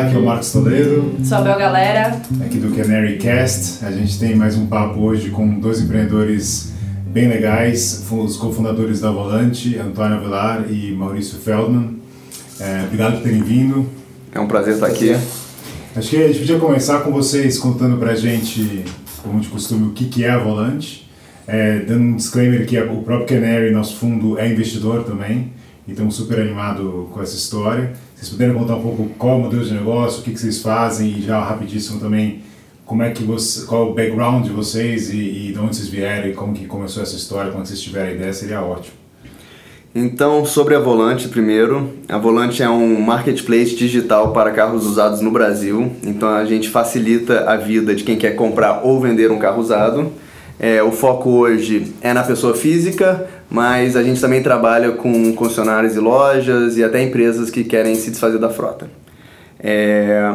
Olá, aqui é o Marcos Toledo. Sou a Bel Galera. Aqui do Canary Cast. A gente tem mais um papo hoje com dois empreendedores bem legais, os cofundadores da Volante, Antônio Avelar e Maurício Feldman. É, obrigado por terem vindo. É um prazer estar aqui. Acho que a gente podia começar com vocês contando pra gente, como de costume, o que, que é a Volante. É, dando um disclaimer que o próprio Canary, nosso fundo, é investidor também. E estamos super animados com essa história. Vocês puderem contar um pouco qual é o modelo de negócio, o que, que vocês fazem e já rapidíssimo também como é que você, qual é o background de vocês e, e de onde vocês vieram e como que começou essa história, quando vocês tiverem a ideia, seria ótimo. Então, sobre a Volante primeiro, a Volante é um marketplace digital para carros usados no Brasil. Então a gente facilita a vida de quem quer comprar ou vender um carro usado. É, o foco hoje é na pessoa física, mas a gente também trabalha com concessionários e lojas e até empresas que querem se desfazer da frota. É,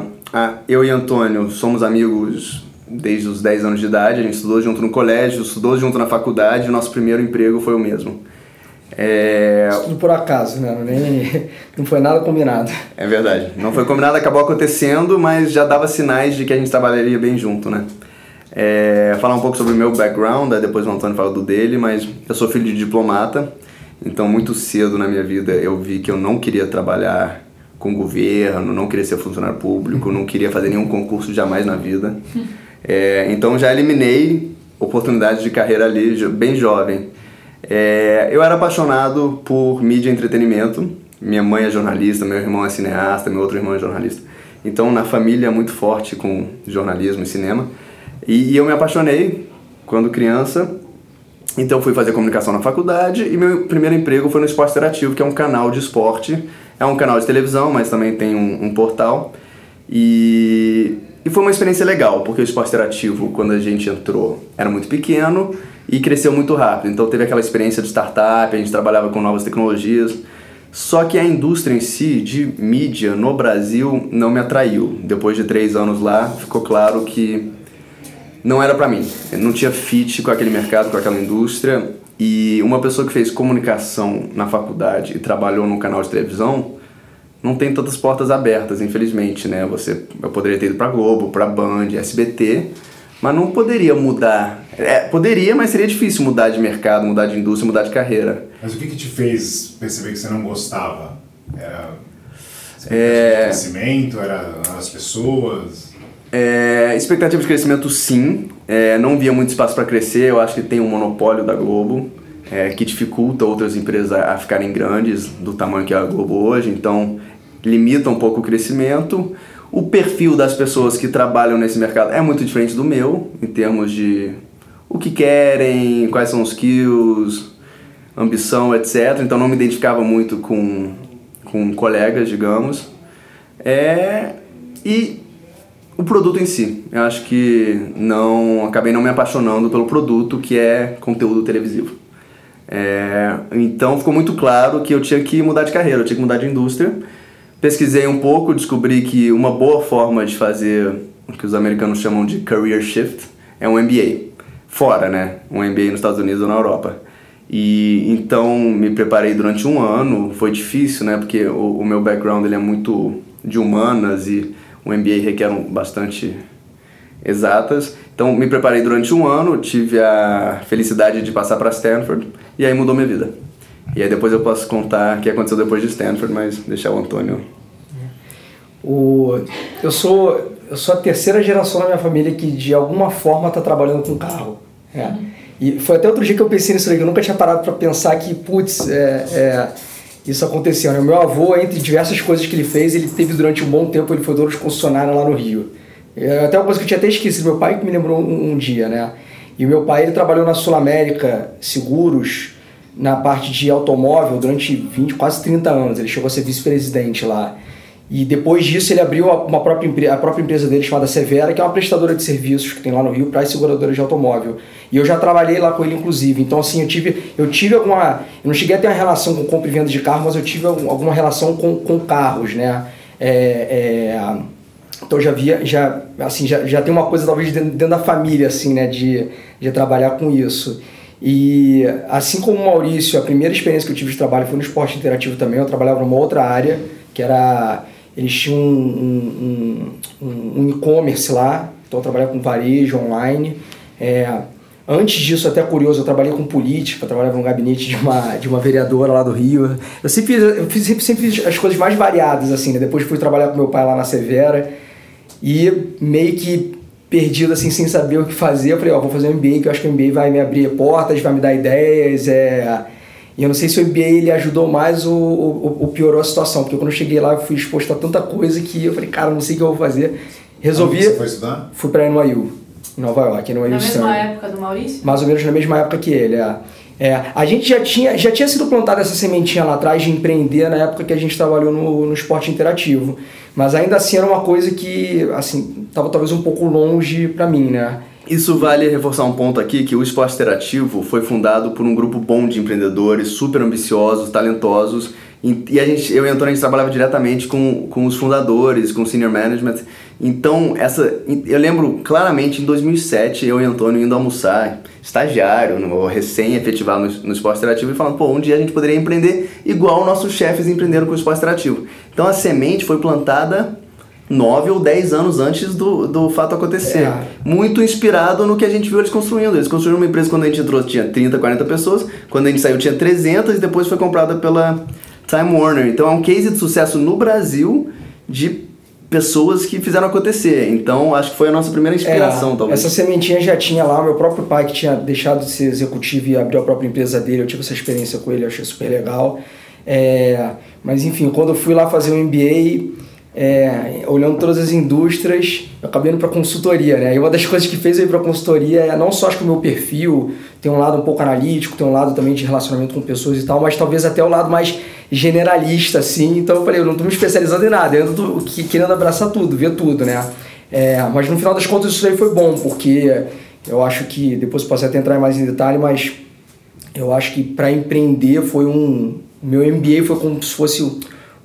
eu e Antônio somos amigos desde os 10 anos de idade, a gente estudou junto no colégio, estudou junto na faculdade, e nosso primeiro emprego foi o mesmo. É... Tudo por acaso, né? Nem, não foi nada combinado. É verdade. Não foi combinado, acabou acontecendo, mas já dava sinais de que a gente trabalharia bem junto, né? É, falar um pouco sobre o meu background, aí depois o Antônio fala do dele, mas eu sou filho de diplomata, então muito cedo na minha vida eu vi que eu não queria trabalhar com governo, não queria ser funcionário público, não queria fazer nenhum concurso jamais na vida. É, então já eliminei oportunidades de carreira ali bem jovem. É, eu era apaixonado por mídia e entretenimento. Minha mãe é jornalista, meu irmão é cineasta, meu outro irmão é jornalista. Então na família é muito forte com jornalismo e cinema. E, eu me apaixonei quando criança. Então fui fazer comunicação na faculdade e meu primeiro emprego foi no Esporte Interativo, que é um canal de esporte. É um canal de televisão, mas também tem um, um portal. E, e foi uma experiência legal, porque o Esporte Interativo, quando a gente entrou, era muito pequeno e cresceu muito rápido. Então teve aquela experiência de startup, a gente trabalhava com novas tecnologias. Só que a indústria em si, de mídia no Brasil, não me atraiu. Depois de três anos lá, ficou claro que não era para mim. Eu não tinha fit com aquele mercado, com aquela indústria. E uma pessoa que fez comunicação na faculdade e trabalhou no canal de televisão não tem tantas portas abertas, infelizmente, né? Você, eu poderia ter ido para Globo, para Band, SBT, mas não poderia mudar. É, poderia, mas seria difícil mudar de mercado, mudar de indústria, mudar de carreira. Mas o que, que te fez perceber que você não gostava? Era é... crescimento? Era as pessoas? É, expectativa de crescimento, sim. É, não via muito espaço para crescer. Eu acho que tem um monopólio da Globo é, que dificulta outras empresas a, ficarem grandes do tamanho que é a Globo hoje. Então, limita um pouco o crescimento. O perfil das pessoas que trabalham nesse mercado é muito diferente do meu, em termos de o que querem, quais são os skills, ambição, etc. Então, não me identificava muito com, com colegas, digamos. É, e o produto em si. Eu acho que não acabei não me apaixonando pelo produto que é conteúdo televisivo. É, então ficou muito claro que eu tinha que mudar de carreira, eu tinha que mudar de indústria. Pesquisei um pouco, descobri que uma boa forma de fazer o que os americanos chamam de career shift é um MBA. Fora, né? Um MBA nos Estados Unidos ou na Europa. E então me preparei durante um ano, foi difícil, né? Porque o, o meu background ele é muito de humanas e o MBA requer bastante exatas. Então me preparei durante um ano, tive a felicidade de passar para Stanford e aí mudou minha vida. E aí depois eu posso contar o que aconteceu depois de Stanford, mas deixar o Antônio. O, eu sou eu sou a terceira geração da minha família que de alguma forma está trabalhando com carro. É. E foi até outro dia que eu pensei nisso que eu nunca tinha parado para pensar que, putz, é, é isso aconteceu. Né? Meu avô, entre diversas coisas que ele fez, ele teve durante um bom tempo, ele foi dono de concessionária lá no Rio. É até uma coisa que eu tinha até esquecido, meu pai que me lembrou um, um dia, né? E o meu pai, ele trabalhou na Sul América Seguros, na parte de automóvel, durante 20, quase 30 anos. Ele chegou a ser vice-presidente lá. E depois disso ele abriu uma própria, a própria empresa dele chamada Severa, que é uma prestadora de serviços que tem lá no Rio para as seguradoras de automóvel. E eu já trabalhei lá com ele inclusive. Então assim, eu tive, eu tive alguma, eu não cheguei a ter uma relação com compra e venda de carro, mas eu tive alguma relação com, com carros, né? É, é, então já via, já assim, já, já tem uma coisa talvez dentro, dentro da família assim, né, de, de trabalhar com isso. E assim como o Maurício, a primeira experiência que eu tive de trabalho foi no esporte interativo também. Eu trabalhava numa outra área, que era eles tinham um, um, um, um e-commerce lá, então eu trabalhava com varejo online. É, Antes disso, até curioso, eu trabalhei com política, trabalhava no gabinete de uma, de uma vereadora lá do Rio. Eu sempre fiz, eu fiz, sempre, sempre fiz as coisas mais variadas, assim, né? Depois fui trabalhar com meu pai lá na Severa e meio que perdido, assim, sem saber o que fazer. Eu falei, ó, vou fazer um MBA, que eu acho que o MBA vai me abrir portas, vai me dar ideias, é... E eu não sei se o MBA ele ajudou mais ou, ou, ou piorou a situação, porque quando eu cheguei lá eu fui exposto a tanta coisa que eu falei, cara, não sei o que eu vou fazer. Resolvi. Você foi estudar? Fui pra NYU em Nova York, no Na mesma época do Maurício? Mais ou menos na mesma época que ele, é. É, a gente já tinha, já tinha sido plantada essa sementinha lá atrás de empreender na época que a gente trabalhou no, no esporte interativo. Mas ainda assim era uma coisa que, assim, tava talvez um pouco longe para mim, né? Isso vale reforçar um ponto aqui que o esporte interativo foi fundado por um grupo bom de empreendedores, super ambiciosos, talentosos, e a gente, eu e o Antônio a gente trabalhava diretamente com, com os fundadores, com o senior management. Então, essa, eu lembro claramente em 2007 eu e o Antônio indo almoçar, estagiário, no, recém-efetivado no, no esporte interativo, e falando, pô, um dia a gente poderia empreender igual nossos chefes empreenderam com o esporte interativo. Então a semente foi plantada nove ou dez anos antes do, do fato acontecer. É. Muito inspirado no que a gente viu eles construindo. Eles construíram uma empresa quando a gente entrou tinha 30, 40 pessoas, quando a gente saiu tinha 300 e depois foi comprada pela Time Warner. Então é um case de sucesso no Brasil de pessoas que fizeram acontecer. Então acho que foi a nossa primeira inspiração, é, talvez. Essa sementinha já tinha lá, meu próprio pai que tinha deixado de ser executivo e abriu a própria empresa dele, eu tive essa experiência com ele, achei super legal. É, mas enfim, quando eu fui lá fazer o MBA, é, olhando todas as indústrias, eu acabei indo para consultoria, né? E uma das coisas que fez eu ir para consultoria é não só acho que o meu perfil tem um lado um pouco analítico, tem um lado também de relacionamento com pessoas e tal, mas talvez até o lado mais generalista, assim. Então eu falei, eu não estou me especializando em nada, eu estou querendo abraçar tudo, ver tudo, né? É, mas no final das contas isso aí foi bom, porque eu acho que, depois posso até entrar mais em detalhe, mas eu acho que para empreender foi um... Meu MBA foi como se fosse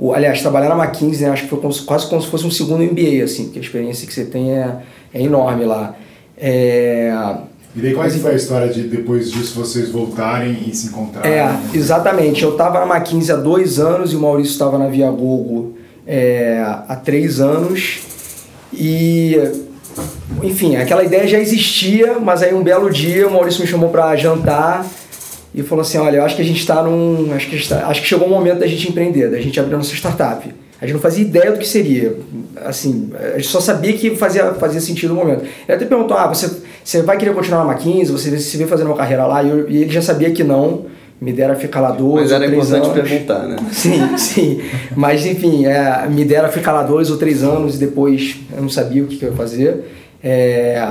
o, aliás, trabalhar na McKinsey, né, acho que foi como, quase como se fosse um segundo MBA, assim, porque a experiência que você tem é, é enorme lá. É, e daí qual é foi a história de depois disso vocês voltarem e se encontrarem? É, exatamente. Eu estava na McKinsey há dois anos e o Maurício estava na Viagogo é, há três anos. E, enfim, aquela ideia já existia, mas aí um belo dia o Maurício me chamou para jantar e falou assim, olha, eu acho que a gente está num... Acho que, tá, acho que chegou o momento da gente empreender, da gente abrir a nossa startup. A gente não fazia ideia do que seria. Assim, a gente só sabia que fazia, fazia sentido no momento. Ele até perguntou, ah, você, você vai querer continuar na McKinsey? Você se vê fazendo uma carreira lá? E, eu, e ele já sabia que não. Me dera ficar lá dois Mas ou três anos. Mas era importante perguntar, né? Sim, sim. Mas, enfim, é, me dera ficar lá dois ou três anos e depois eu não sabia o que, que eu ia fazer. É,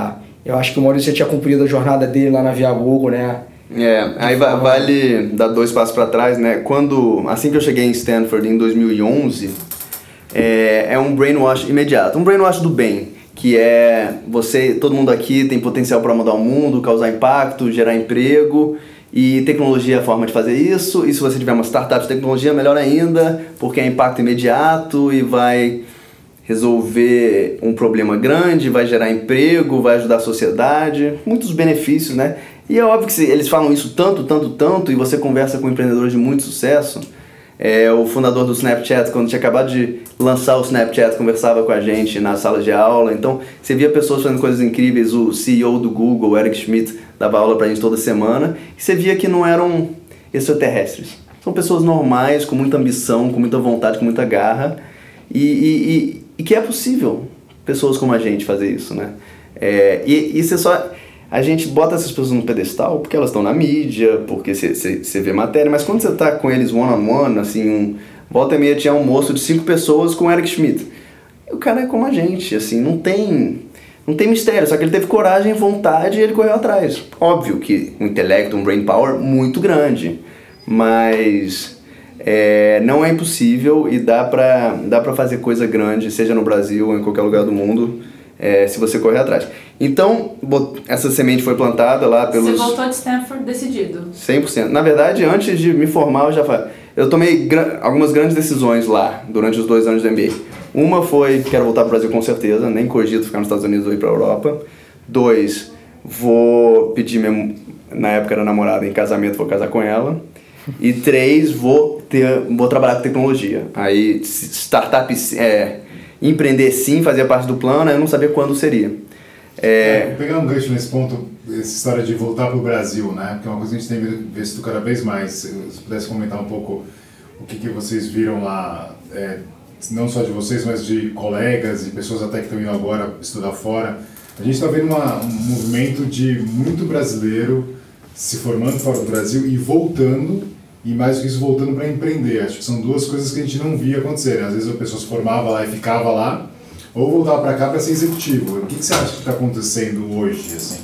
eu acho que o Maurício já tinha cumprido a jornada dele lá na Viagogo, né? É, aí vale dar dois passos para trás, né? Quando, assim que eu cheguei em Stanford em 2011, é, é um brainwash imediato, um brainwash do bem, que é você, todo mundo aqui tem potencial para mudar o mundo, causar impacto, gerar emprego, e tecnologia é a forma de fazer isso, e se você tiver uma startup de tecnologia, melhor ainda, porque é impacto imediato e vai resolver um problema grande, vai gerar emprego, vai ajudar a sociedade, muitos benefícios, né? E é óbvio que eles falam isso tanto, tanto, tanto, e você conversa com empreendedores de muito sucesso. É, o fundador do Snapchat, quando tinha acabado de lançar o Snapchat, conversava com a gente na sala de aula. Então, você via pessoas fazendo coisas incríveis. O CEO do Google, Eric Schmidt, dava aula pra gente toda semana. E você via que não eram extraterrestres. São pessoas normais, com muita ambição, com muita vontade, com muita garra. E, e, e, e que é possível pessoas como a gente fazer isso, né? É, e, e você só a gente bota essas pessoas no pedestal porque elas estão na mídia, porque você vê matéria, mas quando você tá com eles one on one, assim, um, volta e meia tinha um almoço de cinco pessoas com o Eric Schmidt. O cara é como a gente, assim, não tem não tem mistério, só que ele teve coragem, vontade e ele correu atrás. Óbvio que um intelecto, um brain power muito grande, mas é, não é impossível e dá pra, dá pra fazer coisa grande, seja no Brasil ou em qualquer lugar do mundo, é, se você correr atrás. Então, essa semente foi plantada lá pelos... Você voltou de Stanford decidido? 100%. Na verdade, antes de me formar, eu já falei... Eu tomei algumas grandes decisões lá, durante os dois anos do MBA. Uma foi, quero voltar para o Brasil com certeza, nem cogito ficar nos Estados Unidos ou ir para a Europa. Dois, vou pedir minha... Na época era namorada, em casamento, vou casar com ela. E três, vou, ter, vou trabalhar com tecnologia. Aí, startup, é, empreender sim, fazia parte do plano, eu não sabia quando seria. É... Vou pegar um gancho nesse ponto, essa história de voltar para o Brasil, né? Porque é uma coisa que a gente tem visto cada vez mais. Se pudesse comentar um pouco o que, que vocês viram lá, é, não só de vocês, mas de colegas e pessoas até que estão indo agora estudar fora. A gente está vendo uma, um movimento de muito brasileiro se formando fora do Brasil e voltando, e mais do que isso, voltando para empreender. Acho que são duas coisas que a gente não via acontecer. Às vezes a pessoa se formava lá e ficava lá, ou voltava para cá para ser executivo. O que, que você acha que está acontecendo hoje? Assim?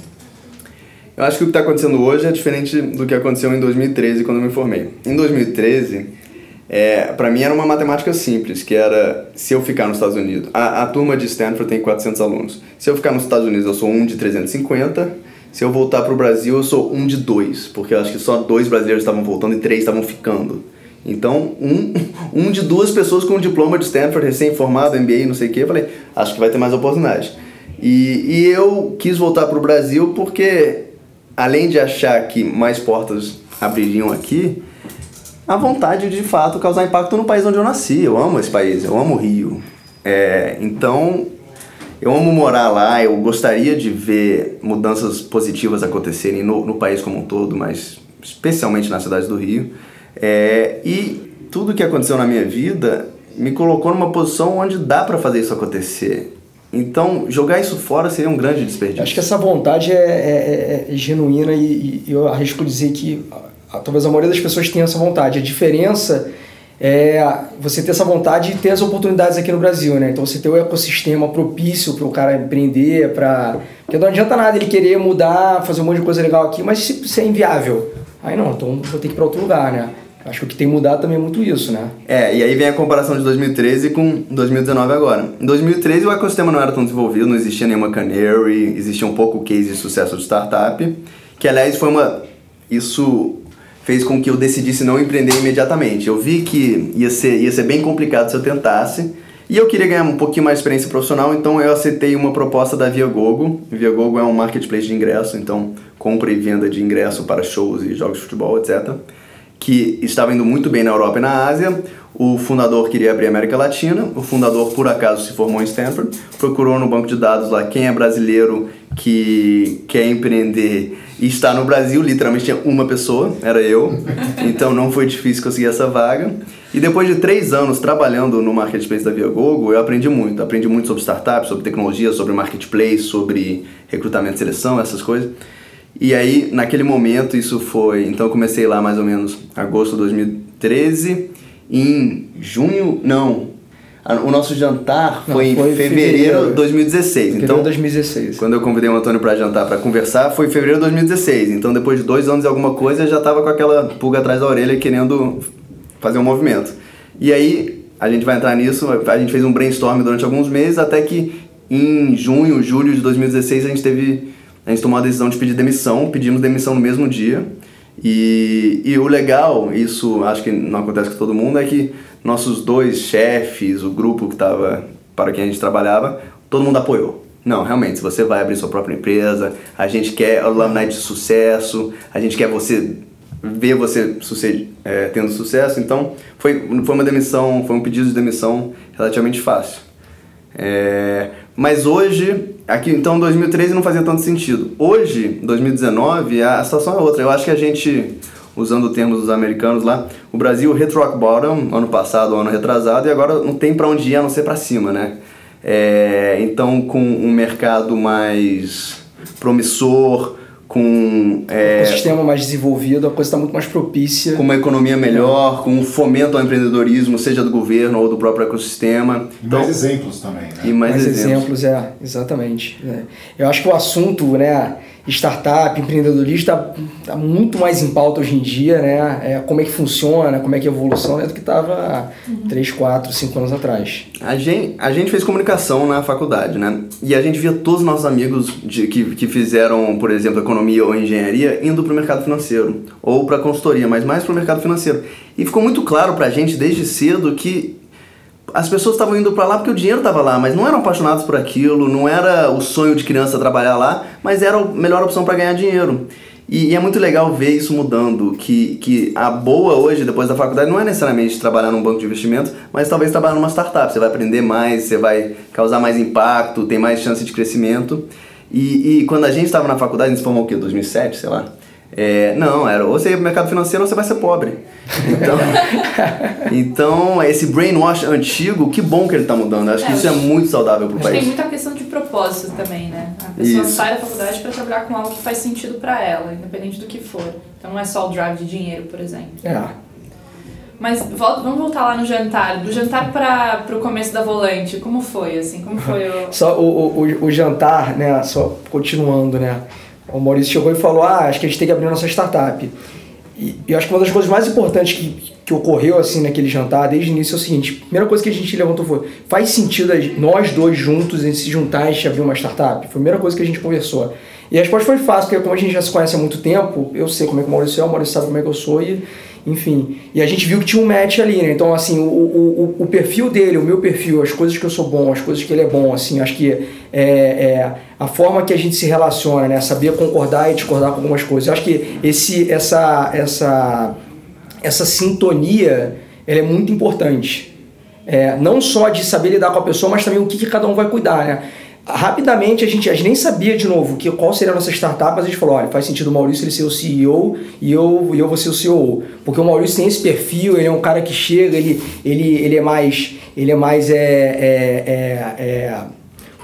Eu acho que o que está acontecendo hoje é diferente do que aconteceu em 2013, quando eu me formei. Em 2013, é, para mim era uma matemática simples, que era se eu ficar nos Estados Unidos, a, a turma de Stanford tem 400 alunos. Se eu ficar nos Estados Unidos, eu sou um de 350. Se eu voltar para o Brasil, eu sou um de dois, porque eu acho que só dois brasileiros estavam voltando e três estavam ficando. Então, um, um de duas pessoas com um diploma de Stanford, recém-formado, MBA, não sei o quê, falei, acho que vai ter mais oportunidade. E, e eu quis voltar para o Brasil porque, além de achar que mais portas abririam aqui, a vontade de, de fato causar impacto no país onde eu nasci. Eu amo esse país, eu amo o Rio. É, então, eu amo morar lá, eu gostaria de ver mudanças positivas acontecerem no, no país como um todo, mas especialmente na cidade do Rio. É, e tudo que aconteceu na minha vida me colocou numa posição onde dá para fazer isso acontecer. Então, jogar isso fora seria um grande desperdício. Acho que essa vontade é, é, é, é genuína e, e, eu arrisco dizer que talvez a maioria das pessoas tenha essa vontade. A diferença é você ter essa vontade e ter as oportunidades aqui no Brasil, né? Então você ter o ecossistema propício para o cara empreender, para porque não adianta nada ele querer mudar, fazer um monte de coisa legal aqui, mas se é inviável, aí não, então vou ter que ir para outro lugar, né? Acho que o que tem mudado também é muito isso, né? É, e aí vem a comparação de 2013 com 2019 agora. Em 2013 o ecossistema não era tão desenvolvido, não existia nenhuma Canary, existia um pouco case de sucesso de startup, que aliás foi uma... Isso fez com que eu decidisse não empreender imediatamente. Eu vi que ia ser, ia ser bem complicado se eu tentasse, e eu queria ganhar um pouquinho mais de experiência profissional, então eu aceitei uma proposta da Viagogo. Viagogo é um marketplace de ingresso, então compra e venda de ingresso para shows e jogos de futebol, etc. Que estava indo muito bem na Europa e na Ásia. O fundador queria abrir a América Latina. O fundador, por acaso, se formou em Stanford. Procurou no banco de dados lá quem é brasileiro que quer empreender e está no Brasil. Literalmente tinha uma pessoa, era eu. Então não foi difícil conseguir essa vaga. E depois de três anos trabalhando no marketplace da Viagogo, eu aprendi muito. Aprendi muito sobre startups, sobre tecnologia, sobre marketplace, sobre recrutamento e seleção, essas coisas. E aí, naquele momento, isso foi. Então, eu comecei lá mais ou menos agosto de 2013 em junho, não. O nosso jantar não, foi, foi, em fevereiro de 2016. Fevereiro então, 2016. Quando eu convidei o Antônio para jantar, para conversar, foi fevereiro de 2016. Então, depois de dois anos e alguma coisa, eu já estava com aquela pulga atrás da orelha querendo fazer um movimento. E aí, a gente vai entrar nisso, a gente fez um brainstorm durante alguns meses, até que em junho, julho de 2016, a gente teve. A gente tomou a decisão de pedir demissão, pedimos demissão no mesmo dia. E, e o legal, isso acho que não acontece com todo mundo, é que nossos dois chefes, o grupo que estava para quem a gente trabalhava, todo mundo apoiou. Não, realmente, se você vai abrir sua própria empresa, a gente quer alumni de sucesso, a gente quer você ver você é, tendo sucesso. Então, foi, foi uma demissão, foi um pedido de demissão relativamente fácil. É, mas hoje, aqui então 2013 não fazia tanto sentido. Hoje, 2019, a situação é outra. Eu acho que a gente, usando o termo dos americanos lá, o Brasil hit rock bottom ano passado, ano retrasado, e agora não tem para onde ir a não ser para cima, né? É, então, com um mercado mais promissor, com é, um sistema mais desenvolvido, a coisa está muito mais propícia. Com uma economia melhor, com um fomento ao empreendedorismo, seja do governo ou do próprio ecossistema. E então, mais exemplos também, né? E mais, mais exemplos. exemplos, é, exatamente. É. Eu acho que o assunto, né, startup, empreendedorismo está tá muito mais em pauta hoje em dia, né? É, como é que funciona, como é que é a evolução, é do que estava uhum. 3, 4, 5 anos atrás. A gente, a gente fez comunicação na faculdade, né? E a gente via todos os nossos amigos de, que, que fizeram, por exemplo, economia ou engenharia indo para o mercado financeiro ou para consultoria, mas mais para o mercado financeiro. E ficou muito claro para a gente desde cedo que as pessoas estavam indo para lá porque o dinheiro estava lá, mas não eram apaixonados por aquilo, não era o sonho de criança trabalhar lá, mas era a melhor opção para ganhar dinheiro. E, e, é muito legal ver isso mudando, que, que a boa hoje, depois da faculdade, não é necessariamente trabalhar num banco de investimento, mas talvez trabalhar numa startup. Você vai aprender mais, você vai causar mais impacto, tem mais chance de crescimento. E, e quando a gente estava na faculdade, a gente se formou o quê? 2007, sei lá? É, não, era ou você ia pro mercado financeiro ou você vai ser pobre. Então, então esse brainwash antigo, que bom que ele está mudando. Acho é, que isso é muito saudável para o país. Tem muita questão de propósito também, né? A pessoa isso. sai da faculdade para trabalhar com algo que faz sentido para ela, independente do que for. Então não é só o drive de dinheiro, por exemplo. É. Mas volta, vamos voltar lá no jantar. Do jantar para o começo da volante, como foi, assim? Como foi o... Só o, o, o jantar, né? Só continuando, né? O Maurício chegou e falou: Ah, acho que a gente tem que abrir nossa startup. E, e acho que uma das coisas mais importantes que, que ocorreu assim naquele jantar desde o início é o seguinte: a primeira coisa que a gente levantou foi: faz sentido nós dois juntos em se juntar e abrir uma startup? Foi a primeira coisa que a gente conversou. E a resposta foi fácil, porque como a gente já se conhece há muito tempo, eu sei como é que o Maurício é, o Maurício sabe como é que eu sou e enfim. E a gente viu que tinha um match ali, né? Então, assim, o, o, o perfil dele, o meu perfil, as coisas que eu sou bom, as coisas que ele é bom, assim, acho que é, é a forma que a gente se relaciona, né? Saber concordar e discordar com algumas coisas. Eu acho que esse, essa, essa, essa sintonia, ela é muito importante. É, não só de saber lidar com a pessoa, mas também o que, que cada um vai cuidar, né? Rapidamente a gente, a gente nem sabia de novo que, qual seria a nossa startup, mas a gente falou, olha, faz sentido o Maurício ele ser o CEO e eu, eu vou ser o CEO. Porque o Maurício tem esse perfil, ele é um cara que chega, ele, ele, ele é mais. Ele é mais. É, é, é, é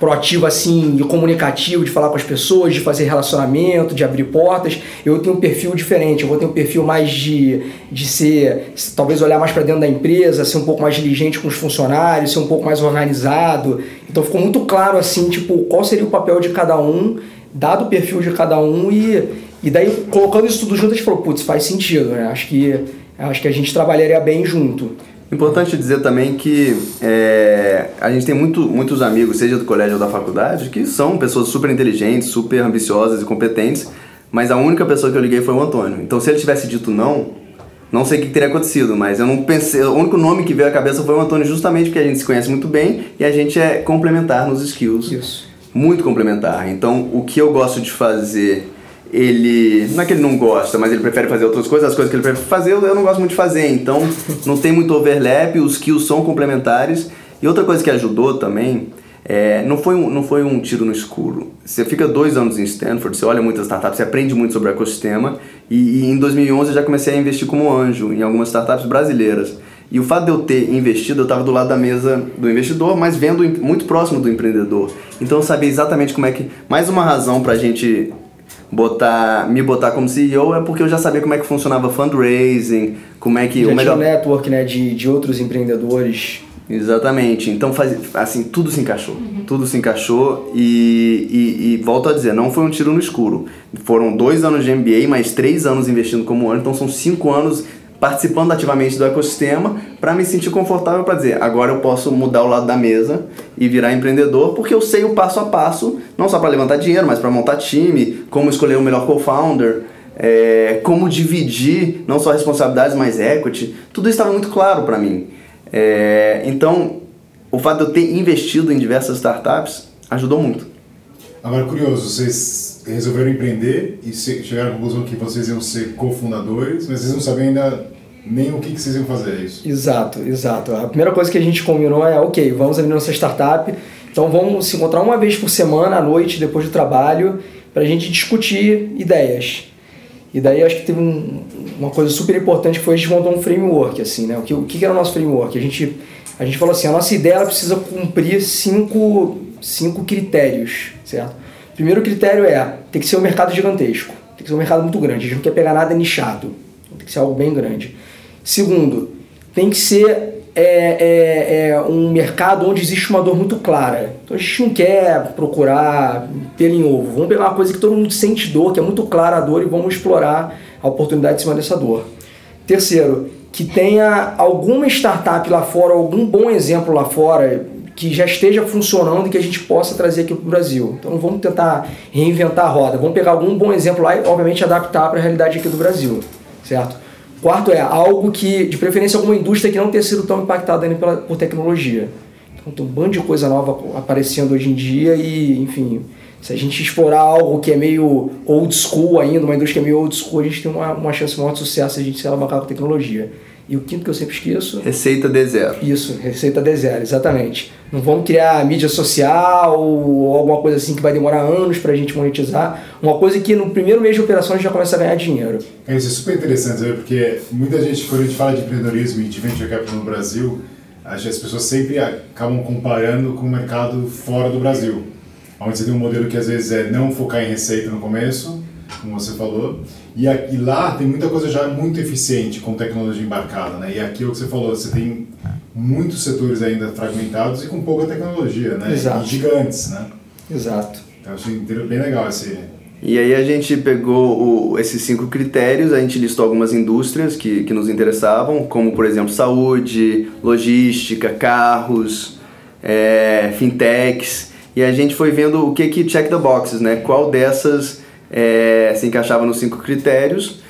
proativo assim, de comunicativo, de falar com as pessoas, de fazer relacionamento, de abrir portas. Eu tenho um perfil diferente, eu vou ter um perfil mais de, de ser, talvez olhar mais para dentro da empresa, ser um pouco mais diligente com os funcionários, ser um pouco mais organizado. Então ficou muito claro assim, tipo, qual seria o papel de cada um, dado o perfil de cada um e, e daí colocando isso tudo junto a gente falou, putz, faz sentido, né? Acho que acho que a gente trabalharia bem junto. Importante dizer também que é, a gente tem muito, muitos amigos, seja do colégio ou da faculdade, que são pessoas super inteligentes, super ambiciosas e competentes, mas a única pessoa que eu liguei foi o Antônio. Então, se ele tivesse dito não, não sei o que teria acontecido, mas eu não pensei. O único nome que veio à cabeça foi o Antônio, justamente porque a gente se conhece muito bem e a gente é complementar nos skills. Isso. Muito complementar. Então, o que eu gosto de fazer ele. Não é que ele não gosta, mas ele prefere fazer outras coisas, as coisas que ele prefere fazer eu não gosto muito de fazer. Então não tem muito overlap, os skills são complementares. E outra coisa que ajudou também. É, não, foi um, não foi um tiro no escuro. Você fica dois anos em Stanford, você olha muitas startups, você aprende muito sobre o ecossistema. E, e em 2011 eu já comecei a investir como anjo em algumas startups brasileiras. E o fato de eu ter investido, eu estava do lado da mesa do investidor, mas vendo muito próximo do empreendedor. Então eu sabia exatamente como é que. Mais uma razão para a gente botar, me botar como CEO é porque eu já sabia como é que funcionava fundraising, como é que já o melhor um network, né, de, de outros empreendedores. Exatamente. Então faz, assim, tudo se encaixou. Uhum. Tudo se encaixou e, e, e, volto a dizer, não foi um tiro no escuro. Foram dois anos de MBA, mais três anos investindo como ano, então são cinco anos participando ativamente do ecossistema para me sentir confortável para dizer agora eu posso mudar o lado da mesa e virar empreendedor porque eu sei o passo a passo não só para levantar dinheiro mas para montar time como escolher o melhor co-founder é, como dividir não só responsabilidades mas equity. Tudo isso estava muito claro para mim. É, então o fato de eu ter investido em diversas startups ajudou muito. Agora curioso vocês resolveram empreender e chegaram à conclusão que vocês iam ser cofundadores, mas vocês não sabem ainda nem o que, que vocês iam fazer, é isso? Exato, exato. A primeira coisa que a gente combinou é, ok, vamos abrir nossa startup, então vamos se encontrar uma vez por semana, à noite, depois do trabalho, para a gente discutir ideias. E daí acho que teve um, uma coisa super importante que foi a gente montar um framework, assim, né? O que, o que era o nosso framework? A gente, a gente falou assim, a nossa ideia precisa cumprir cinco, cinco critérios, certo? Primeiro critério é, tem que ser um mercado gigantesco, tem que ser um mercado muito grande, a gente não quer pegar nada nichado, tem que ser algo bem grande. Segundo, tem que ser é, é, é um mercado onde existe uma dor muito clara. Então a gente não quer procurar pelo em ovo. Vamos pegar uma coisa que todo mundo sente dor, que é muito clara a dor, e vamos explorar a oportunidade em cima dessa dor. Terceiro, que tenha alguma startup lá fora, algum bom exemplo lá fora, que já esteja funcionando e que a gente possa trazer aqui para o Brasil. Então vamos tentar reinventar a roda. Vamos pegar algum bom exemplo lá e, obviamente, adaptar para a realidade aqui do Brasil, certo? Quarto é algo que, de preferência, alguma indústria que não tenha sido tão impactada ainda pela, por tecnologia. Então tem um bando de coisa nova aparecendo hoje em dia e, enfim, Se a gente explorar algo que é meio old school ainda, uma indústria meio old school, a gente tem uma, uma chance maior de sucesso se a gente se alavancar com tecnologia. E o quinto que eu sempre esqueço. Receita D0. Isso, receita D0, exatamente. Não vamos criar mídia social ou alguma coisa assim que vai demorar anos para a gente monetizar. Uma coisa que no primeiro mês de operação a gente já começa a ganhar dinheiro. É, isso é super interessante, sabe? porque muita gente, quando a gente fala de empreendedorismo e de venture capital no Brasil, as pessoas sempre acabam comparando com o mercado fora do Brasil. Onde você tem um modelo que às vezes é não focar em receita no começo, como você falou, e, aqui, lá tem muita coisa já muito eficiente com tecnologia embarcada, né? E aqui é o que você falou, você tem muitos setores ainda fragmentados e com pouca tecnologia, né? Exato. E gigantes, né? Exato. Então achei bem legal esse... E aí a gente pegou o, esses cinco critérios, a gente listou algumas indústrias que, que nos interessavam, como por exemplo saúde, logística, carros, é, fintechs, e a gente foi vendo o que que check the boxes, né? Qual dessas é, se encaixava nos cinco critérios.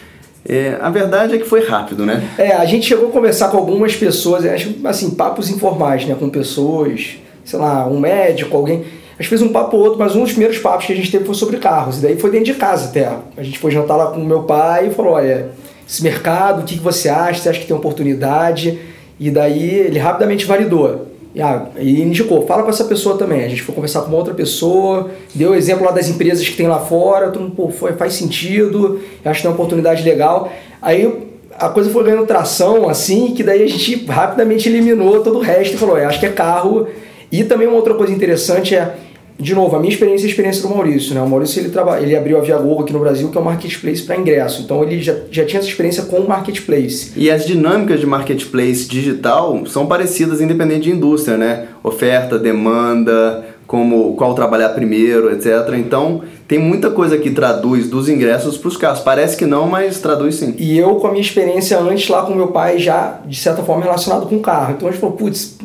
É, a verdade é que foi rápido, né? É, a gente chegou a conversar com algumas pessoas, acho assim, papos informais, né? Com pessoas, sei lá, um médico, alguém. A gente fez um papo ou outro, mas um dos primeiros papos que a gente teve foi sobre carros. E daí foi dentro de casa até. A gente foi jantar lá com o meu pai e falou: olha, esse mercado, o que, que você acha? Você acha que tem oportunidade? E daí ele rapidamente validou. Ah, e indicou, fala com essa pessoa também. A gente foi conversar com uma outra pessoa, deu exemplo lá das empresas que tem lá fora, tudo, pô, foi, faz sentido, acho que tem uma oportunidade legal. Aí a coisa foi ganhando tração, assim, que daí a gente rapidamente eliminou todo o resto e falou, acho que é carro. E também uma outra coisa interessante é de novo, a minha experiência é a experiência do Maurício. Né? O Maurício ele, traba... ele abriu a Viagogo aqui no Brasil, que é um marketplace para ingresso. Então ele já, já tinha essa experiência com o marketplace. E as dinâmicas de marketplace digital são parecidas independente de indústria, né? Oferta, demanda, como qual trabalhar primeiro, etc. Então tem muita coisa que traduz dos ingressos para os carros. Parece que não, mas traduz sim. E eu, com a minha experiência antes lá com meu pai, já de certa forma relacionado com o carro. Então a gente falou, putz,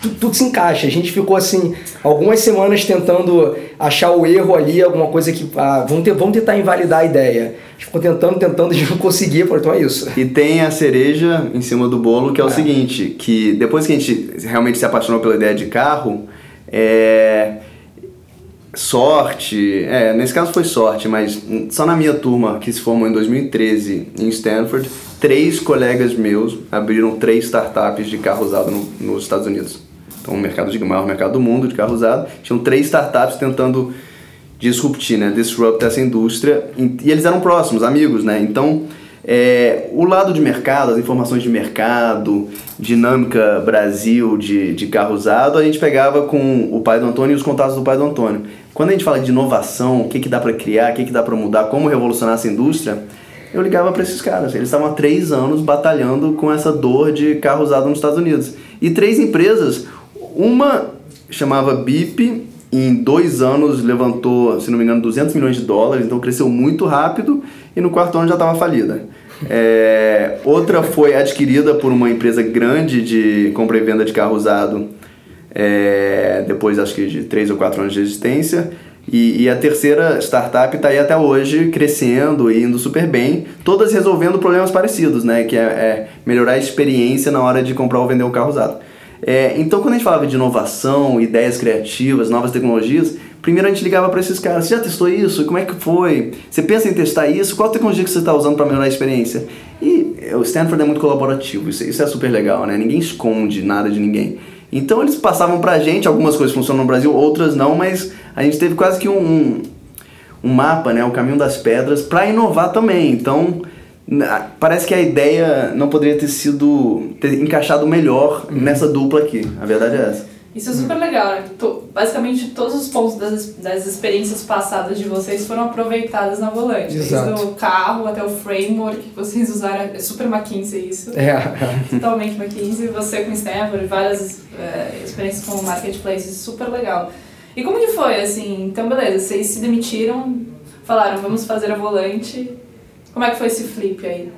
tudo, tudo, se encaixa. A gente ficou assim, algumas semanas tentando achar o erro ali, alguma coisa que. Ah, vamos, ter, vamos tentar invalidar a ideia. A gente ficou tentando, tentando, a gente não conseguia, então é isso. E tem a cereja em cima do bolo, que é o é. seguinte: que depois que a gente realmente se apaixonou pela ideia de carro, é. Sorte, é, nesse caso foi sorte, mas só na minha turma, que se formou em 2013 em Stanford, três colegas meus abriram três startups de carro usado no, nos Estados Unidos. Então, o mercado de maior mercado do mundo de carro usado. Tinham três startups tentando disruptir, né? Disrupt essa indústria. E eles eram próximos, amigos, né? Então, é, o lado de mercado, as informações de mercado, dinâmica Brasil de, de carro usado, a gente pegava com o pai do Antônio e os contatos do pai do Antônio. Quando a gente fala de inovação, o que, que dá para criar, o que, que dá para mudar, como revolucionar essa indústria, eu ligava para esses caras. Eles estavam há três anos batalhando com essa dor de carro usado nos Estados Unidos. E três empresas, uma chamava BIP, em dois anos levantou, se não me engano, 200 milhões de dólares, então cresceu muito rápido e no quarto ano já estava falida. É, outra foi adquirida por uma empresa grande de compra e venda de carro usado, é, depois acho que de três ou quatro anos de existência. E, e a terceira startup está aí até hoje crescendo e indo super bem, todas resolvendo problemas parecidos, né? Que é, é melhorar a experiência na hora de comprar ou vender um carro usado. É, então, quando a gente falava de inovação, ideias criativas, novas tecnologias, primeiro a gente ligava para esses caras: você já testou isso? Como é que foi? Você pensa em testar isso? Qual tecnologia que você está usando para melhorar a experiência? E o Stanford é muito colaborativo, isso, isso é super legal, né? Ninguém esconde nada de ninguém. Então, eles passavam para a gente, algumas coisas funcionam no Brasil, outras não, mas a gente teve quase que um, um, um mapa, né? O caminho das pedras para inovar também. Então parece que a ideia não poderia ter sido ter encaixado melhor uhum. nessa dupla aqui. A verdade é essa. Isso é super legal, né? Basicamente todos os pontos das, das experiências passadas de vocês foram aproveitados na volante. Exato. Desde o carro até o framework que vocês usaram. É super McKinsey isso. É. Totalmente McKinsey. Você com Stanford, várias é, experiências com marketplace, super legal. E como que foi, assim? Então, beleza, vocês se demitiram, falaram, vamos fazer a volante como é que foi esse flip aí?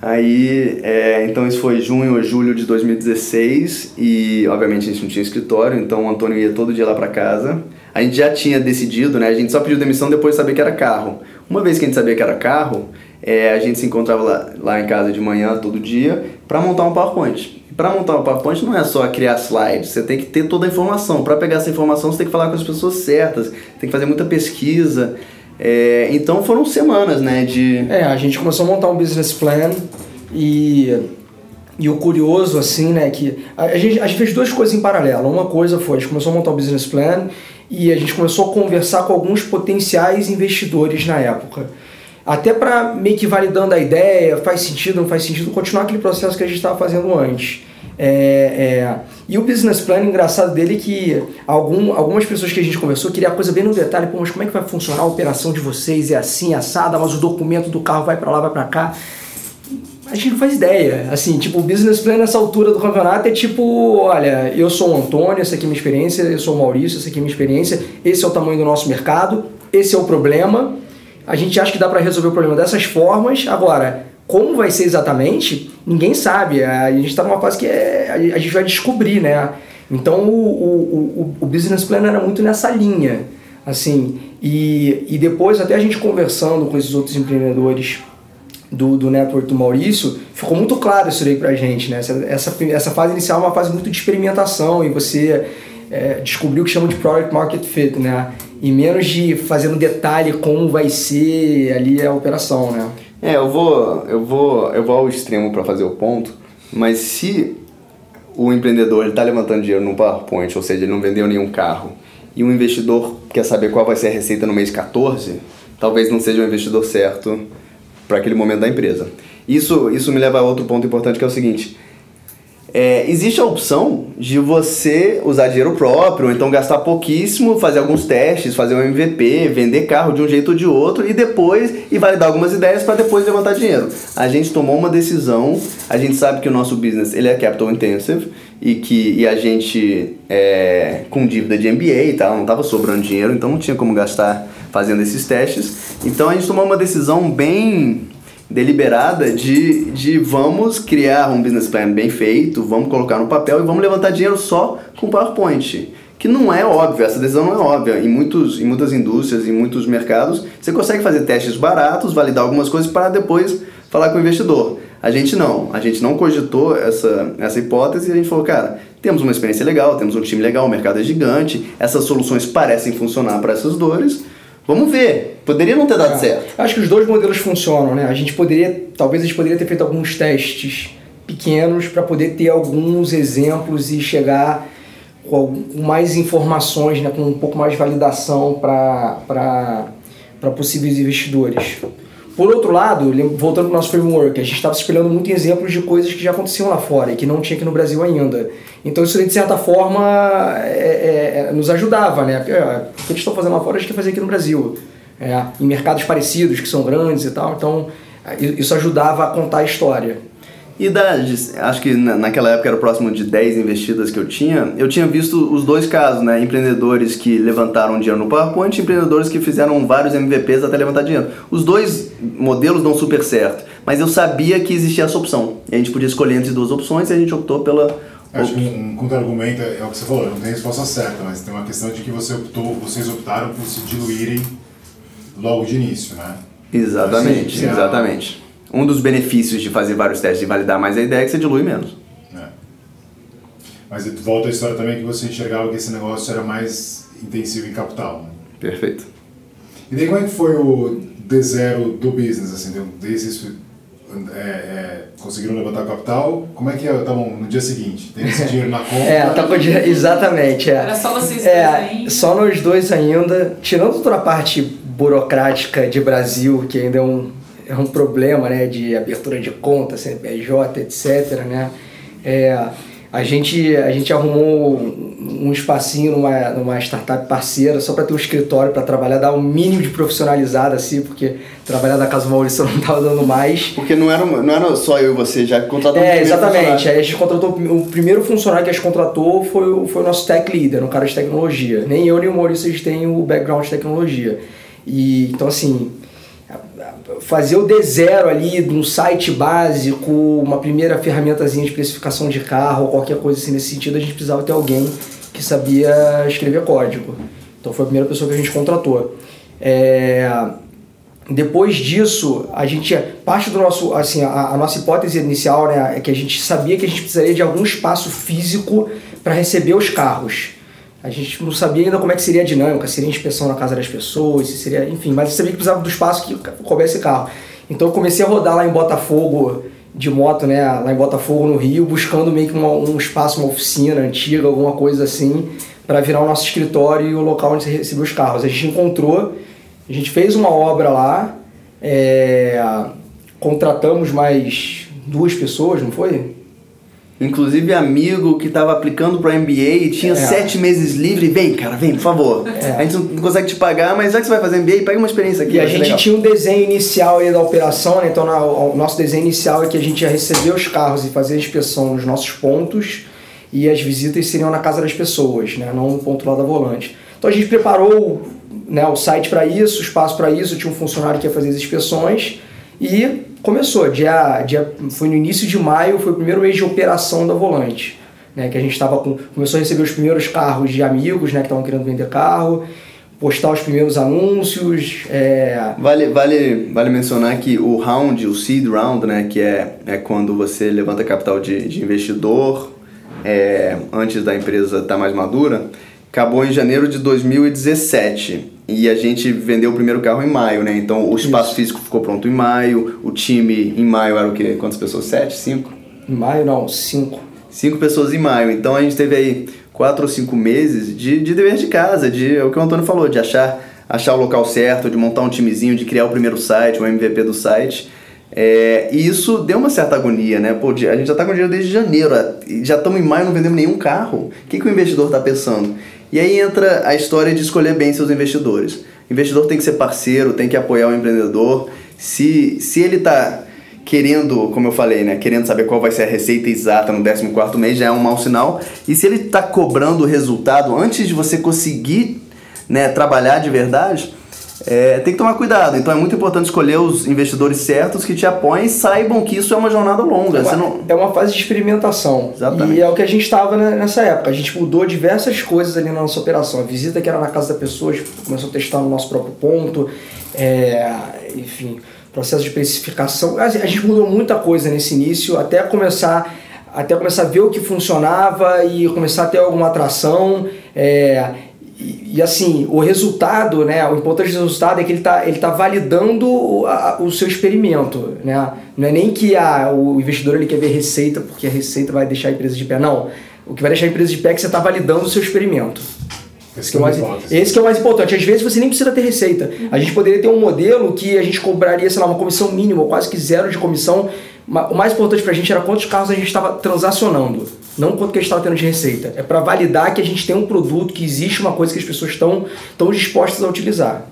Aí, é, então isso foi junho ou julho de 2016 e obviamente a gente não tinha escritório, então o Antônio ia todo dia lá para casa. A gente já tinha decidido, né? A gente só pediu demissão depois de saber que era carro. Uma vez que a gente sabia que era carro, é, a gente se encontrava lá, lá em casa de manhã todo dia para montar um PowerPoint. para montar um PowerPoint não é só criar slides, você tem que ter toda a informação. Para pegar essa informação, você tem que falar com as pessoas certas, tem que fazer muita pesquisa. É, então foram semanas, né, de... É, a gente começou a montar um business plan e, e o curioso, assim, né, que a, a, gente, a gente fez duas coisas em paralelo. Uma coisa foi, a gente começou a montar o um business plan e a gente começou a conversar com alguns potenciais investidores na época até para meio que validando a ideia, faz sentido, não faz sentido, continuar aquele processo que a gente estava fazendo antes. É, é, e o business plan, engraçado dele é que algum, algumas pessoas que a gente conversou queriam a coisa bem no detalhe, pô, mas como é que vai funcionar a operação de vocês? É assim, assada, mas o documento do carro vai para lá, vai para cá. A gente não faz ideia. Assim, tipo, o business plan nessa altura do campeonato é tipo, olha, eu sou o Antônio, essa aqui é minha experiência, eu sou o Maurício, essa aqui é minha experiência, esse é o tamanho do nosso mercado, esse é o problema, a gente acha que dá para resolver o problema dessas formas. Agora, como vai ser exatamente, ninguém sabe. A gente está numa fase que é, a gente vai descobrir, né? Então o, o, o, business plan era muito nessa linha, assim. E, e depois, até a gente conversando com esses outros empreendedores do, do network do Maurício, ficou muito claro isso aí pra gente, né? Essa, essa, essa fase inicial é uma fase muito de experimentação e você é, descobrir o que chamam de product market fit, né? E menos de fazer no detalhe como vai ser ali a operação, né? É, eu vou, eu vou, eu vou ao extremo para fazer o ponto, mas se o empreendedor está levantando dinheiro no PowerPoint, ou seja, ele não vendeu nenhum carro, e o investidor quer saber qual vai ser a receita no mês 14, talvez não seja o investidor certo para aquele momento da empresa. Isso, isso me leva a outro ponto importante que é o seguinte: é, existe a opção de você usar dinheiro próprio, ou então gastar pouquíssimo, fazer alguns testes, fazer um MVP, vender carro de um jeito ou de outro e depois e validar algumas ideias para depois levantar dinheiro. A gente tomou uma decisão, a gente sabe que o nosso business ele é capital intensive e que e a gente é, com dívida de MBA e tal, não estava sobrando dinheiro, então não tinha como gastar fazendo esses testes. Então a gente tomou uma decisão bem deliberada de, de vamos criar um business plan bem feito, vamos colocar no papel e vamos levantar dinheiro só com PowerPoint. Que não é óbvio, essa decisão não é óbvia. Em, muitos, em muitas indústrias, em muitos mercados, você consegue fazer testes baratos, validar algumas coisas para depois falar com o investidor. A gente não, a gente não cogitou essa, essa hipótese e a gente falou, cara, temos uma experiência legal, temos um time legal, o mercado é gigante, essas soluções parecem funcionar para essas dores, Vamos ver. Poderia não ter dado é. certo. Acho que os dois modelos funcionam, né? A gente poderia, talvez a gente poderia ter feito alguns testes pequenos para poder ter alguns exemplos e chegar com mais informações, né, com um pouco mais de validação para possíveis investidores. Por outro lado, voltando para o nosso framework, a gente estava se espelhando muito em exemplos de coisas que já aconteciam lá fora e que não tinha aqui no Brasil ainda. Então isso de certa forma é, é, é nos ajudava, né? Porque, ó, o que eles estão fazendo lá fora a gente quer fazer aqui no Brasil. É, em mercados parecidos, que são grandes e tal. Então isso ajudava a contar a história. E da, acho que naquela época era próximo de 10 investidas que eu tinha, eu tinha visto os dois casos, né? Empreendedores que levantaram dinheiro no PowerPoint e empreendedores que fizeram vários MVPs até levantar dinheiro. Os dois modelos dão super certo, mas eu sabia que existia essa opção. E a gente podia escolher entre duas opções e a gente optou pela. Acho que um contra-argumento é o que você falou, não tem resposta certa, mas tem uma questão de que você optou, vocês optaram por se diluírem logo de início, né? Exatamente, assim, exatamente um dos benefícios de fazer vários testes e validar mais a ideia é que você dilui menos. É. Mas volta a história também que você enxergava que esse negócio era mais intensivo em capital. Né? Perfeito. E daí como é que foi o D0 do business? Assim, desses é, é, conseguiram levantar capital, como é que é? Tá bom, no dia seguinte, tem esse dinheiro na conta? É, tá com dia, exatamente. É. Era só vocês é, dois ainda? Só nós dois ainda, tirando toda a parte burocrática de Brasil, que ainda é um, é um problema né, de abertura de conta, CNPJ, etc. Né? É, a, gente, a gente arrumou um espacinho numa, numa startup parceira só para ter um escritório para trabalhar, dar um mínimo de profissionalizado assim, porque trabalhar na Casa Maurício não estava dando mais. Porque não era, não era só eu e você, já contratou É, exatamente. Aí a gente contratou, o primeiro funcionário que a gente contratou foi, foi o nosso tech leader, um cara de tecnologia. Nem eu nem o Maurício a gente tem o background de tecnologia. E, então assim, fazer o D0 ali de um site básico, uma primeira ferramentazinha de especificação de carro, qualquer coisa assim nesse sentido, a gente precisava ter alguém que sabia escrever código. Então foi a primeira pessoa que a gente contratou. É... depois disso, a gente parte do nosso, assim, a, a, nossa hipótese inicial, né, é que a gente sabia que a gente precisaria de algum espaço físico para receber os carros. A gente não sabia ainda como é que seria a dinâmica, seria inspeção na casa das pessoas, se seria, enfim, mas eu sabia que precisava do espaço que coubesse carro. Então eu comecei a rodar lá em Botafogo de moto, né, lá em Botafogo no Rio, buscando meio que uma, um espaço, uma oficina antiga, alguma coisa assim, para virar o nosso escritório e o local onde recebia os carros. A gente encontrou a gente fez uma obra lá, é, contratamos mais duas pessoas, não foi? Inclusive amigo que estava aplicando para MBA e tinha é. sete meses livre. Vem, cara, vem, por favor. É. A gente não consegue te pagar, mas já que você vai fazer MBA, pega uma experiência aqui. E a gente legal. tinha um desenho inicial aí da operação, né? Então na, o nosso desenho inicial é que a gente ia receber os carros e fazer a inspeção nos nossos pontos e as visitas seriam na casa das pessoas, né? Não no ponto lá da volante. Então a gente preparou né, o site para isso, o espaço para isso, tinha um funcionário que ia fazer as inspeções e começou. Dia, dia, foi no início de maio, foi o primeiro mês de operação da Volante. Né, que a gente estava com, começou a receber os primeiros carros de amigos né, que estavam querendo vender carro, postar os primeiros anúncios. É... Vale, vale, vale mencionar que o round, o seed round, né, que é, é quando você levanta capital de, de investidor é, antes da empresa estar tá mais madura, acabou em janeiro de 2017. E a gente vendeu o primeiro carro em maio, né? Então o espaço Isso. físico ficou pronto em maio, o time em maio era o quê? Quantas pessoas? Sete? Cinco? Em maio não, cinco. Cinco pessoas em maio. Então a gente teve aí quatro ou cinco meses de, de dever de casa, de é o que o Antônio falou, de achar, achar o local certo, de montar um timezinho, de criar o primeiro site, o MVP do site. É, e isso deu uma certa agonia, né? Pô, a gente já está com dinheiro desde janeiro, já estamos em maio não vendemos nenhum carro. O que, que o investidor está pensando? E aí entra a história de escolher bem seus investidores. O investidor tem que ser parceiro, tem que apoiar o empreendedor. Se, se ele está querendo, como eu falei, né, querendo saber qual vai ser a receita exata no 14 mês, já é um mau sinal. E se ele está cobrando o resultado antes de você conseguir né, trabalhar de verdade, é, tem que tomar cuidado. Então é muito importante escolher os investidores certos que te apoiem e saibam que isso é uma jornada longa. É uma, não... é uma fase de experimentação. Exatamente. E é o que a gente estava nessa época. A gente mudou diversas coisas ali na nossa operação. A visita que era na casa da pessoa, a gente começou a testar no nosso próprio ponto. É, enfim, processo de precificação. A gente mudou muita coisa nesse início até começar até começar a ver o que funcionava e começar a ter alguma atração. É, e, e, assim, o resultado, né, o importante do resultado é que ele está ele tá validando o, a, o seu experimento. Né? Não é nem que a, o investidor ele quer ver receita, porque a receita vai deixar a empresa de pé. Não. O que vai deixar a empresa de pé é que você está validando o seu experimento. Esse que, é mais, esse que é o mais importante. Às vezes você nem precisa ter receita. A gente poderia ter um modelo que a gente cobraria, sei lá, uma comissão mínima, quase que zero de comissão. O mais importante para a gente era quantos carros a gente estava transacionando. Não quanto que a gente estava tendo de receita. É para validar que a gente tem um produto, que existe uma coisa que as pessoas estão, estão dispostas a utilizar.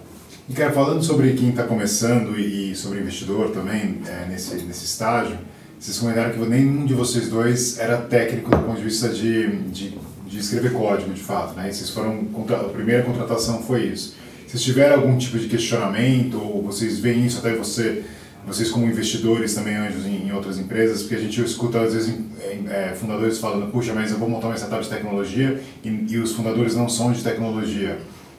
E cara, falando sobre quem está começando e sobre investidor também, é, nesse, nesse estágio, vocês comentaram que nenhum de vocês dois era técnico do ponto de vista de, de, de escrever código, de fato, né? Vocês foram, a primeira contratação foi isso. Vocês tiveram algum tipo de questionamento, ou vocês veem isso até você vocês como investidores também anjos em, em, outras empresas, porque a gente escuta às vezes é, fundadores falando, puxa, mas eu vou montar uma startup de tecnologia e, e os fundadores não são de tecnologia.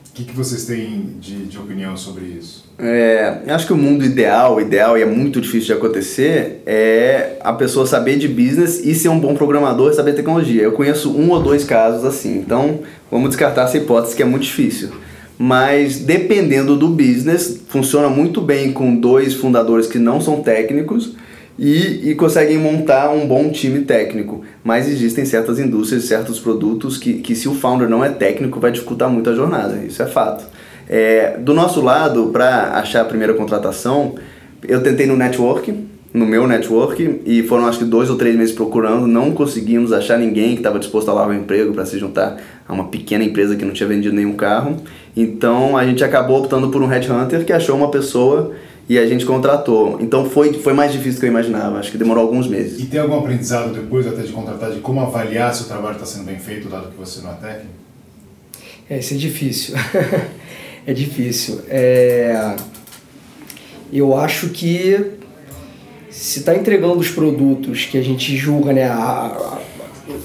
O que, que vocês têm de, de opinião sobre isso? É, acho que o mundo ideal, ideal e é muito difícil de acontecer, é a pessoa saber de business e ser um bom programador e saber tecnologia. Eu conheço um ou dois casos assim, então vamos descartar essa hipótese que é muito difícil mas dependendo do business, funciona muito bem com dois fundadores que não são técnicos e, e conseguem montar um bom time técnico. Mas existem certas indústrias, certos produtos que, que se o founder não é técnico, vai dificultar muito a jornada, isso é fato. É, do nosso lado, para achar a primeira contratação, eu tentei no network, no meu network e foram acho que dois ou três meses procurando, não conseguimos achar ninguém que estava disposto a largar o emprego para se juntar a uma pequena empresa que não tinha vendido nenhum carro. Então a gente acabou optando por um headhunter que achou uma pessoa e a gente contratou. Então foi, foi mais difícil do que eu imaginava, acho que demorou alguns meses. E tem algum aprendizado depois até de contratar de como avaliar se o trabalho está sendo bem feito, dado que você não é técnico? É, isso é difícil. é difícil. É... Eu acho que se está entregando os produtos que a gente julga, né, a, a,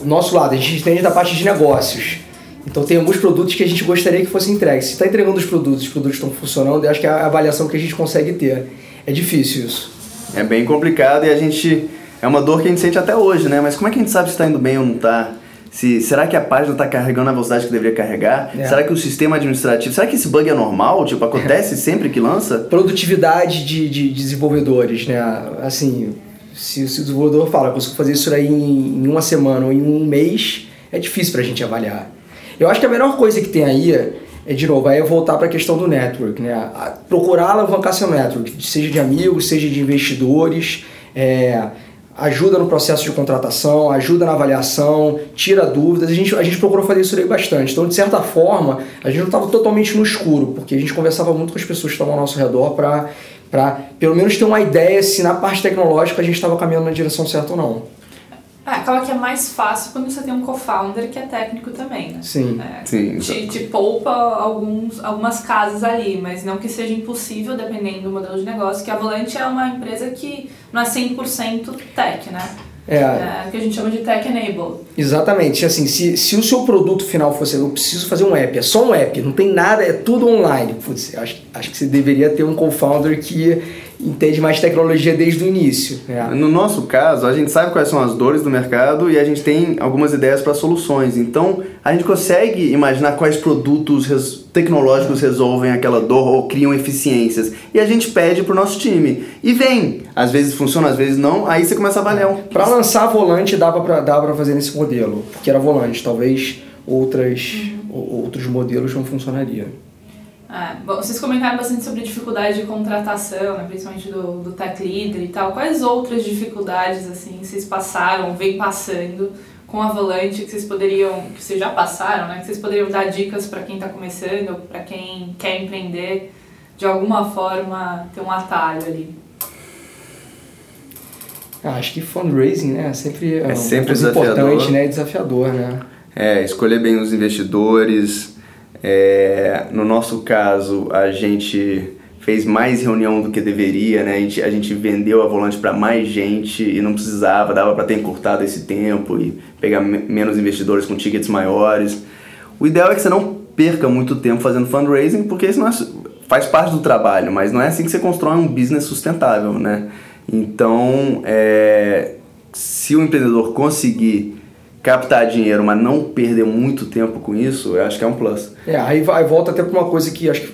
o nosso lado, a gente entende da parte de negócios Então tem alguns produtos que a gente gostaria que fossem entregues. Se está entregando os produtos, os produtos estão funcionando, eu acho que é a avaliação que a gente consegue ter. É difícil isso. É bem complicado e a gente. É uma dor que a gente sente até hoje, né? Mas como é que a gente sabe se está indo bem ou não está? Se, será que a página está carregando na velocidade que deveria carregar? É. Será que o sistema administrativo. Será que esse bug é normal? Tipo, acontece sempre que lança? Produtividade de, de desenvolvedores, né? Assim, se, se o desenvolvedor fala, eu consigo fazer isso aí em, em uma semana ou em um mês, é difícil para a gente avaliar. Eu acho que a melhor coisa que tem aí é, de novo, aí é voltar para a questão do network, né? A- Procurar alavancar seu network, seja de amigos, seja de investidores, é, ajuda no processo de contratação, ajuda na avaliação, tira dúvidas. A gente, a gente procurou fazer isso aí bastante. Então, de certa forma, a gente não estava totalmente no escuro, porque a gente conversava muito com as pessoas que estavam ao nosso redor para pelo menos ter uma ideia se na parte tecnológica a gente estava caminhando na direção certa ou não. É, acaba que é mais fácil quando você tem um co-founder que é técnico também, né? Sim. É, Sim, te, te poupa alguns, algumas casas ali, mas não que seja impossível, dependendo do modelo de negócio, que a Volante é uma empresa que não é 100% tech, né? É, É, que a gente chama de tech enabled. Exatamente, assim, se, se o seu produto final fosse, eu preciso fazer um app, é só um app, não tem nada, é tudo online. Putz, acho, acho que você deveria ter um co-founder que entende mais tecnologia desde o início. né? No nosso caso, a gente sabe quais são as dores do mercado e a gente tem algumas ideias para soluções. Então, a gente consegue imaginar quais produtos res- tecnológicos resolvem aquela dor ou criam eficiências. E a gente pede pro nosso time. E vem. Às vezes funciona, às vezes não. Aí você começa a avaliar. um- Para lançar volante dava para dava pra fazer nesse modelo, porque era volante, talvez outras, o- outros modelos não funcionariam. É, bom, vocês comentaram bastante sobre dificuldade de contratação, né, principalmente do, do tech leader e tal. Quais outras dificuldades assim vocês passaram, vem passando com a Volante que vocês poderiam, que vocês já passaram, né, que vocês poderiam dar dicas para quem está começando, para quem quer empreender, de alguma forma ter um atalho ali? Ah, acho que fundraising, né, sempre é, É um sempre importante, né, desafiador, né. É, escolher bem os investidores. É, no nosso caso, a gente fez mais reunião do que deveria, né? A gente, a gente vendeu a volante para mais gente e não precisava, dava para ter encurtado esse tempo e pegar me- menos investidores com tickets maiores. O ideal é que você não perca muito tempo fazendo fundraising, porque isso não é, faz parte do trabalho, mas não é assim que você constrói um business sustentável, né? Então, é, se o empreendedor conseguir captar dinheiro, mas não perder muito tempo com isso, eu acho que é um plus. É, aí, vai- volta até para uma coisa que acho que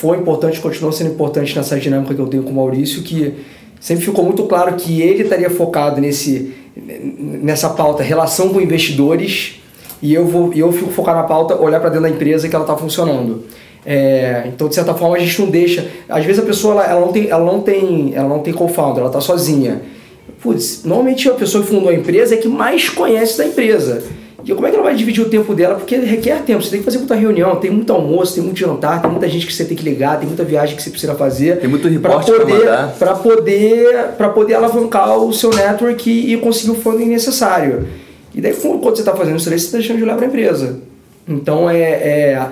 foi importante, continua sendo importante nessa dinâmica que eu tenho com o Maurício, que sempre ficou muito claro que ele estaria focado nesse, nessa pauta relação com investidores e eu, vou, eu fico focado na pauta olhar para dentro da empresa que ela está funcionando. É, então, de certa forma, a gente não deixa. Às vezes a pessoa ela, ela não tem, ela não tem, ela não tem co-founder, ela está sozinha. Putz, normalmente a pessoa que fundou a empresa é que mais conhece da empresa. E como é que ela vai dividir o tempo dela? Porque requer tempo, você tem que fazer muita reunião, tem muito almoço, tem muito jantar, tem muita gente que você tem que ligar, tem muita viagem que você precisa fazer. Tem muito reporte pra poder, pra poder, poder alavancar o seu network e, e conseguir o funding necessário. E daí, quando você está fazendo isso, você está deixando de olhar para a empresa. Então, é, é,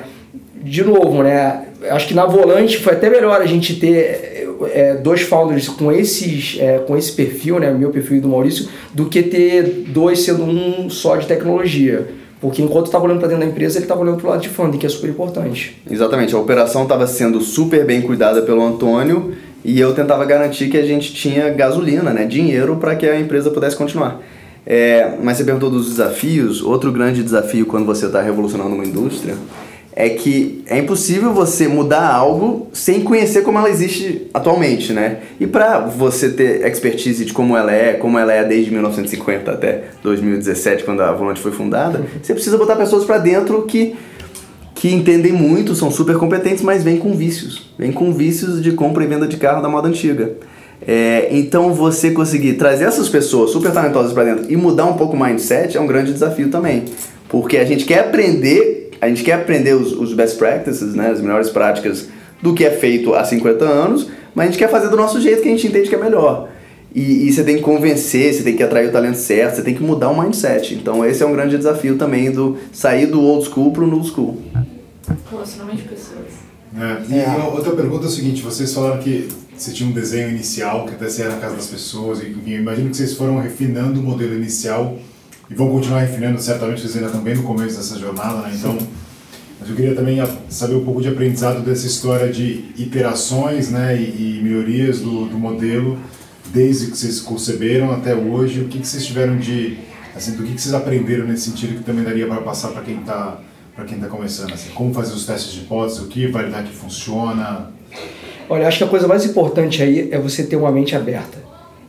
de novo, né? Acho que na volante foi até melhor a gente ter é, dois founders com, esses, é, com esse perfil, né? Meu perfil e do Maurício, do que ter dois sendo um só de tecnologia. Porque enquanto estava olhando para dentro da empresa, ele estava olhando para o lado de funding, que é super importante. Exatamente, a operação estava sendo super bem cuidada pelo Antônio e eu tentava garantir que a gente tinha gasolina, né, dinheiro para que a empresa pudesse continuar. É, mas você perguntou dos desafios. Outro grande desafio quando você está revolucionando uma indústria é que é impossível você mudar algo sem conhecer como ela existe atualmente, né? E para você ter expertise de como ela é, como ela é desde 1950 até 2017, quando a Volante foi fundada, você precisa botar pessoas para dentro que que entendem muito, são super competentes, mas vêm com vícios. Vêm com vícios de compra e venda de carro da moda antiga. É, então você conseguir trazer essas pessoas super talentosas para dentro e mudar um pouco o mindset é um grande desafio também. Porque a gente quer aprender, a gente quer aprender os, os best practices, né, as melhores práticas do que é feito há 50 anos, mas a gente quer fazer do nosso jeito que a gente entende que é melhor. E, e você tem que convencer, você tem que atrair o talento certo, você tem que mudar o mindset. Então esse é um grande desafio também do sair do old school para o new school. Relacionamento de pessoas. É, e uma outra pergunta é o seguinte, vocês falaram que você tinha um desenho inicial, que até você ia na casa das pessoas, e enfim, eu imagino que vocês foram refinando o modelo inicial e vão continuar refinando, certamente vocês ainda estão bem no começo dessa jornada, né? Então, mas eu queria também saber um pouco de aprendizado dessa história de iterações né, e, e melhorias do, do modelo desde que vocês conceberam até hoje. O que, que vocês tiveram de. Assim, do que, que vocês aprenderam nesse sentido que também daria para passar para quem está para quem está começando? Assim, como fazer os testes de hipótese, o que validar que funciona? Olha, acho que a coisa mais importante aí é você ter uma mente aberta.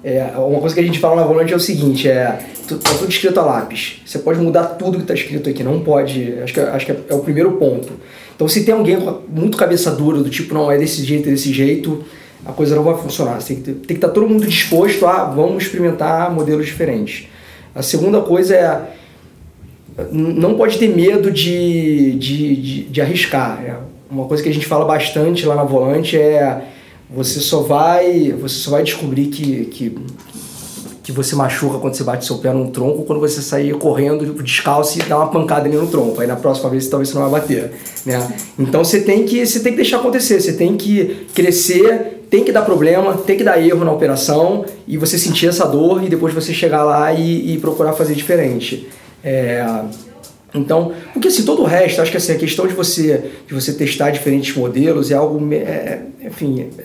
É, uma coisa que a gente fala na Volante é o seguinte, é tá tudo escrito a lápis. Você pode mudar tudo que está escrito aqui, não pode. Acho que, acho que é, é o primeiro ponto. Então, se tem alguém muito cabeça dura, do tipo, não, é desse jeito, é desse jeito, a coisa não vai funcionar. Tem que, tem que estar tá todo mundo disposto a vamos experimentar modelos diferentes. A segunda coisa é não pode ter medo de, de, de, de arriscar. É, uma coisa que a gente fala bastante lá na Volante é você só vai você só vai descobrir que, que, que você machuca quando você bate seu pé num tronco quando você sair correndo descalço e dar uma pancada ali no tronco. Aí na próxima vez talvez você não vai bater, né? Então você tem que você tem que deixar acontecer, você tem que crescer, tem que dar problema, tem que dar erro na operação e você sentir essa dor e depois você chegar lá e, e procurar fazer diferente. É, então, porque assim, todo o resto, acho que assim, a questão de você, de você testar diferentes modelos é algo, é, enfim, é,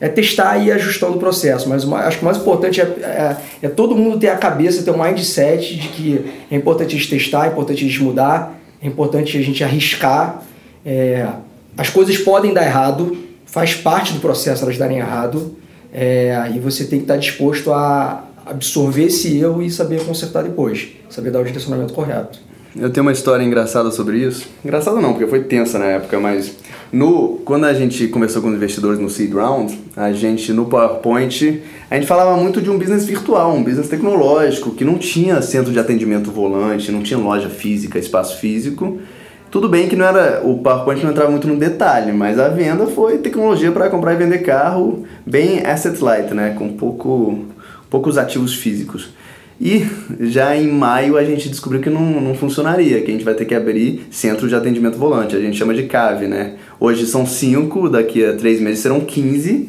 é, testar e ir ajustando o processo, mas acho que o mais importante é, é, é, todo mundo ter a cabeça, ter um mindset de que é importante a gente testar, é importante a gente mudar, é importante a gente arriscar, é, as coisas podem dar errado, faz parte do processo elas darem errado, é, e você tem que estar disposto a absorver esse erro e saber consertar depois, saber dar o direcionamento correto. Eu tenho uma história engraçada sobre isso. Engraçada não, porque foi tensa na época, mas no quando a gente começou com os investidores no seed round, a gente no PowerPoint, a gente falava muito de um business virtual, um business tecnológico que não tinha centro de atendimento volante, não tinha loja física, espaço físico. Tudo bem que não era o PowerPoint não entrava muito no detalhe, mas a venda foi tecnologia para comprar e vender carro, bem asset light, né, com pouco poucos ativos físicos. E já em maio a gente descobriu que não, não funcionaria, que a gente vai ter que abrir centro de atendimento volante, a gente chama de CAVE, né? Hoje são cinco, daqui a três meses serão 15,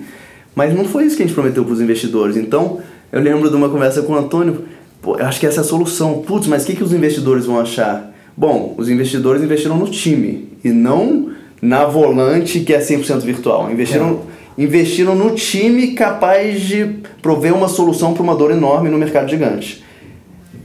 mas não foi isso que a gente prometeu para os investidores. Então, eu lembro de uma conversa com o Antônio, pô, eu acho que essa é a solução. Putz, mas o que, que os investidores vão achar? Bom, os investidores investiram no time e não na volante que é 100% virtual. Investiram, é. Investiram no time capaz de prover uma solução para uma dor enorme no mercado gigante.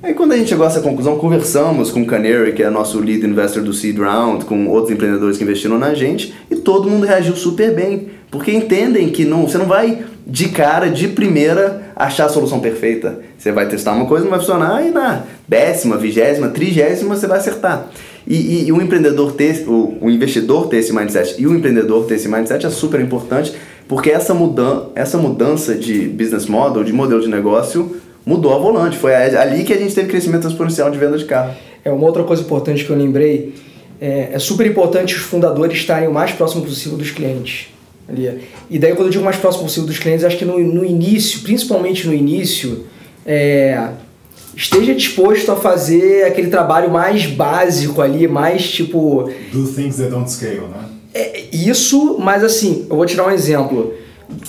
Aí quando a gente chegou a essa conclusão, conversamos com o Canary, que é nosso lead investor do Seed Round, com outros empreendedores que investiram na gente, e todo mundo reagiu super bem, porque entendem que não, você não vai de cara, de primeira, achar a solução perfeita. Você vai testar uma coisa, não vai funcionar, e na décima, vigésima, trigésima você vai acertar. E, e, e o empreendedor ter, o, o investidor ter esse mindset e o empreendedor ter esse mindset é super importante, porque essa, mudan essa mudança de business model, de modelo de negócio, mudou a volante. Foi ali que a gente teve crescimento exponencial de venda de carro. É uma outra coisa importante que eu lembrei. É, é super importante os fundadores estarem o mais próximo possível dos clientes. Ali. E daí, quando eu digo mais próximo possível dos clientes, acho que no, no início, principalmente no início, é, esteja disposto a fazer aquele trabalho mais básico ali, mais tipo. Do things that don't scale, né? É isso, mas assim, eu vou tirar um exemplo.